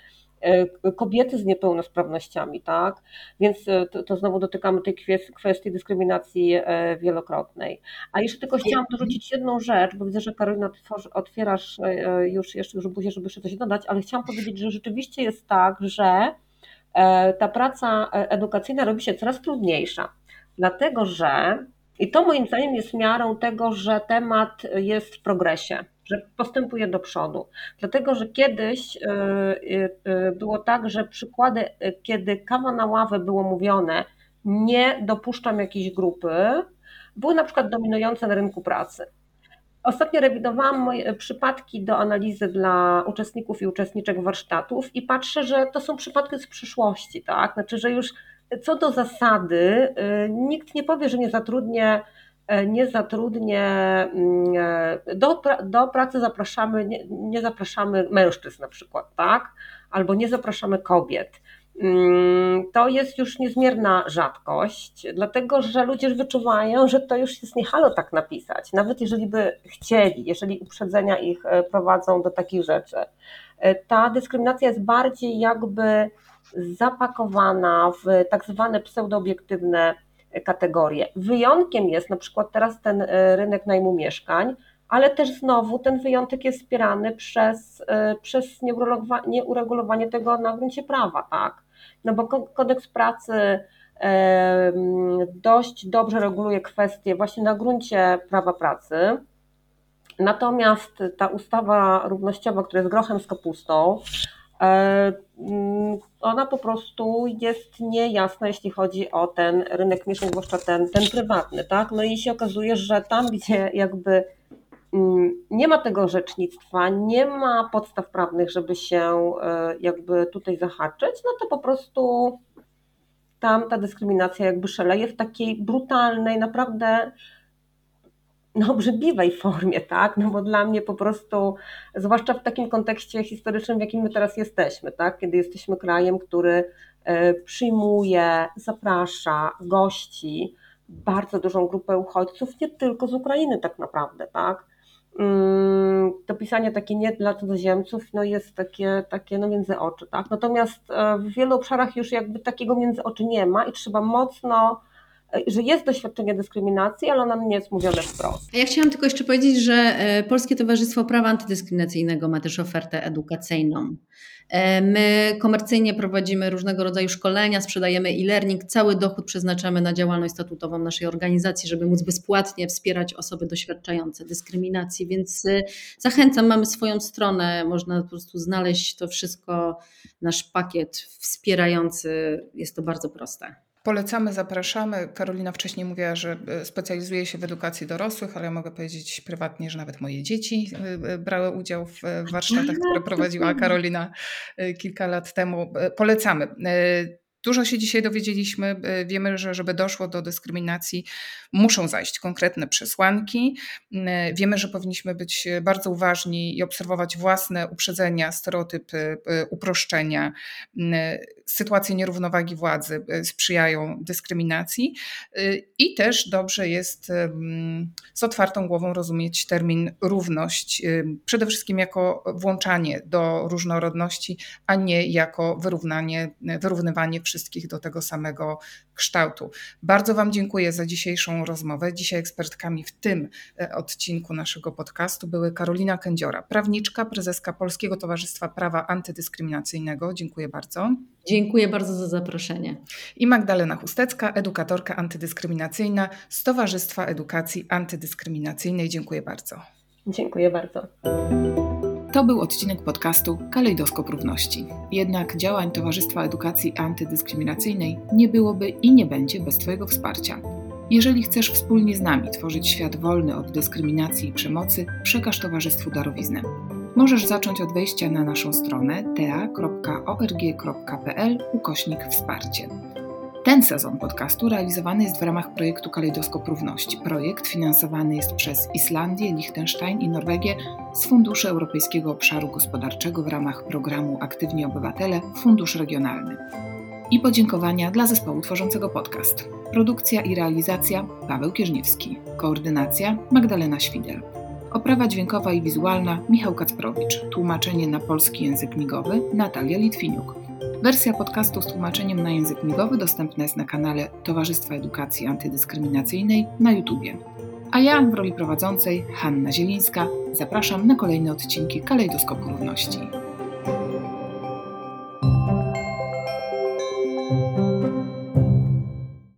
S3: kobiety z niepełnosprawnościami, tak? Więc to, to znowu dotykamy tej kwestii, kwestii dyskryminacji wielokrotnej. A jeszcze tylko chciałam dorzucić jedną rzecz, bo widzę, że Karolina otwierasz już, jeszcze już buzię, żeby jeszcze coś dodać, ale chciałam powiedzieć, że rzeczywiście jest tak, że ta praca edukacyjna robi się coraz trudniejsza, dlatego że i to moim zdaniem jest miarą tego, że temat jest w progresie, że postępuje do przodu. Dlatego, że kiedyś e, e, e, było tak, że przykłady, kiedy kawa na ławę było mówione, nie dopuszczam jakiejś grupy, były na przykład dominujące na rynku pracy. Ostatnio rewidowałam moje przypadki do analizy dla uczestników i uczestniczek warsztatów i patrzę, że to są przypadki z przyszłości, tak? Znaczy, że już co do zasady, y, nikt nie powie, że nie zatrudnię e, nie zatrudnię, e, do, do pracy zapraszamy, nie, nie zapraszamy mężczyzn na przykład, tak? Albo nie zapraszamy kobiet. Mm, to jest już niezmierna rzadkość, dlatego że ludzie wyczuwają, że to już jest nie halo tak napisać, nawet jeżeli by chcieli, jeżeli uprzedzenia ich e, prowadzą do takich rzeczy. Ta dyskryminacja jest bardziej jakby zapakowana w tak zwane pseudoobiektywne kategorie. Wyjątkiem jest na przykład teraz ten e, rynek najmu mieszkań, ale też znowu ten wyjątek jest wspierany przez, e, przez nieuregulowanie tego na gruncie prawa, tak? No bo kodeks pracy dość dobrze reguluje kwestie właśnie na gruncie prawa pracy. Natomiast ta ustawa równościowa, która jest grochem z kapustą, E, mm, ona po prostu jest niejasna, jeśli chodzi o ten rynek mieszkań, zwłaszcza ten, ten prywatny, tak? No i się okazuje, że tam, gdzie jakby nie ma tego orzecznictwa, nie ma podstaw prawnych, żeby się e, jakby tutaj zahaczyć, no to po prostu tam ta dyskryminacja jakby szaleje w takiej brutalnej, naprawdę no, obrzydliwej formie, tak? No bo dla mnie po prostu, zwłaszcza w takim kontekście historycznym, w jakim my teraz jesteśmy, tak? Kiedy jesteśmy krajem, który e, przyjmuje, zaprasza, gości bardzo dużą grupę uchodźców, nie tylko z Ukrainy tak naprawdę, tak? Mm, to pisanie takie nie dla cudzoziemców no jest takie, takie no między oczy, tak? Natomiast e, w wielu obszarach już jakby takiego między oczy nie ma i trzeba mocno że jest doświadczenie dyskryminacji, ale ona nie jest mówione wprost.
S2: Ja chciałam tylko jeszcze powiedzieć, że e, Polskie Towarzystwo Prawa Antydyskryminacyjnego ma też ofertę edukacyjną. E, my komercyjnie prowadzimy różnego rodzaju szkolenia, sprzedajemy e-learning, cały dochód przeznaczamy na działalność statutową naszej organizacji, żeby móc bezpłatnie wspierać osoby doświadczające dyskryminacji, więc e, zachęcam, mamy swoją stronę, można po prostu znaleźć to wszystko, nasz pakiet wspierający, jest to bardzo proste.
S1: Polecamy, zapraszamy. Karolina wcześniej mówiła, że e, specjalizuje się w edukacji dorosłych, ale ja mogę powiedzieć prywatnie, że nawet moje dzieci e, e, brały udział w warsztatach, które prowadziła Karolina kilka lat temu. Polecamy. Dużo się dzisiaj dowiedzieliśmy. E, wiemy, że żeby doszło do dyskryminacji, muszą zajść konkretne przesłanki. E, wiemy, że powinniśmy być bardzo uważni i obserwować własne uprzedzenia, stereotypy, e, uproszczenia. Sytuacje nierównowagi władzy sprzyjają dyskryminacji i też dobrze jest z otwartą głową rozumieć termin równość, przede wszystkim jako włączanie do różnorodności, a nie jako wyrównanie, wyrównywanie wszystkich wszystkich do tego samego kształtu. Bardzo Wam dziękuję za dzisiejszą rozmowę. Dzisiaj ekspertkami w tym e, odcinku naszego podcastu były Karolina Kędziora, prawniczka, prezeska Polskiego Towarzystwa Prawa Antydyskryminacyjnego. Dziękuję bardzo.
S2: Dziękuję bardzo za zaproszenie.
S1: I Magdalena Chustecka, edukatorka antydyskryminacyjna z Towarzystwa Edukacji Antydyskryminacyjnej. Dziękuję bardzo.
S3: Dziękuję bardzo.
S1: To był odcinek podcastu Kalejdoskop Równości. Jednak działań Towarzystwa Edukacji Antydyskryminacyjnej nie byłoby i nie będzie bez Twojego wsparcia. Jeżeli chcesz wspólnie z nami tworzyć świat wolny od dyskryminacji i przemocy, przekaż Towarzystwu darowiznę. Możesz zacząć od wejścia na naszą stronę ta.org.pl ukośnik wsparcie. Ten sezon podcastu realizowany jest w ramach projektu Kalejdoskop Równości. Projekt finansowany jest przez Islandię, Liechtenstein i Norwegię z Funduszy Europejskiego Obszaru Gospodarczego w ramach programu Aktywni Obywatele Fundusz Regionalny. I podziękowania dla zespołu tworzącego podcast. Produkcja i realizacja Paweł Kierzniewski. Koordynacja Magdalena Świdel. Oprawa dźwiękowa i wizualna Michał Kacprowicz. Tłumaczenie na polski język migowy Natalia Litwiniuk. Wersja podcastu z tłumaczeniem na język migowy dostępna jest na kanale Towarzystwa Edukacji Antydyskryminacyjnej na YouTubie. A ja w roli prowadzącej, Hanna Zielińska, zapraszam na kolejne odcinki Kalejdoskopu Równości.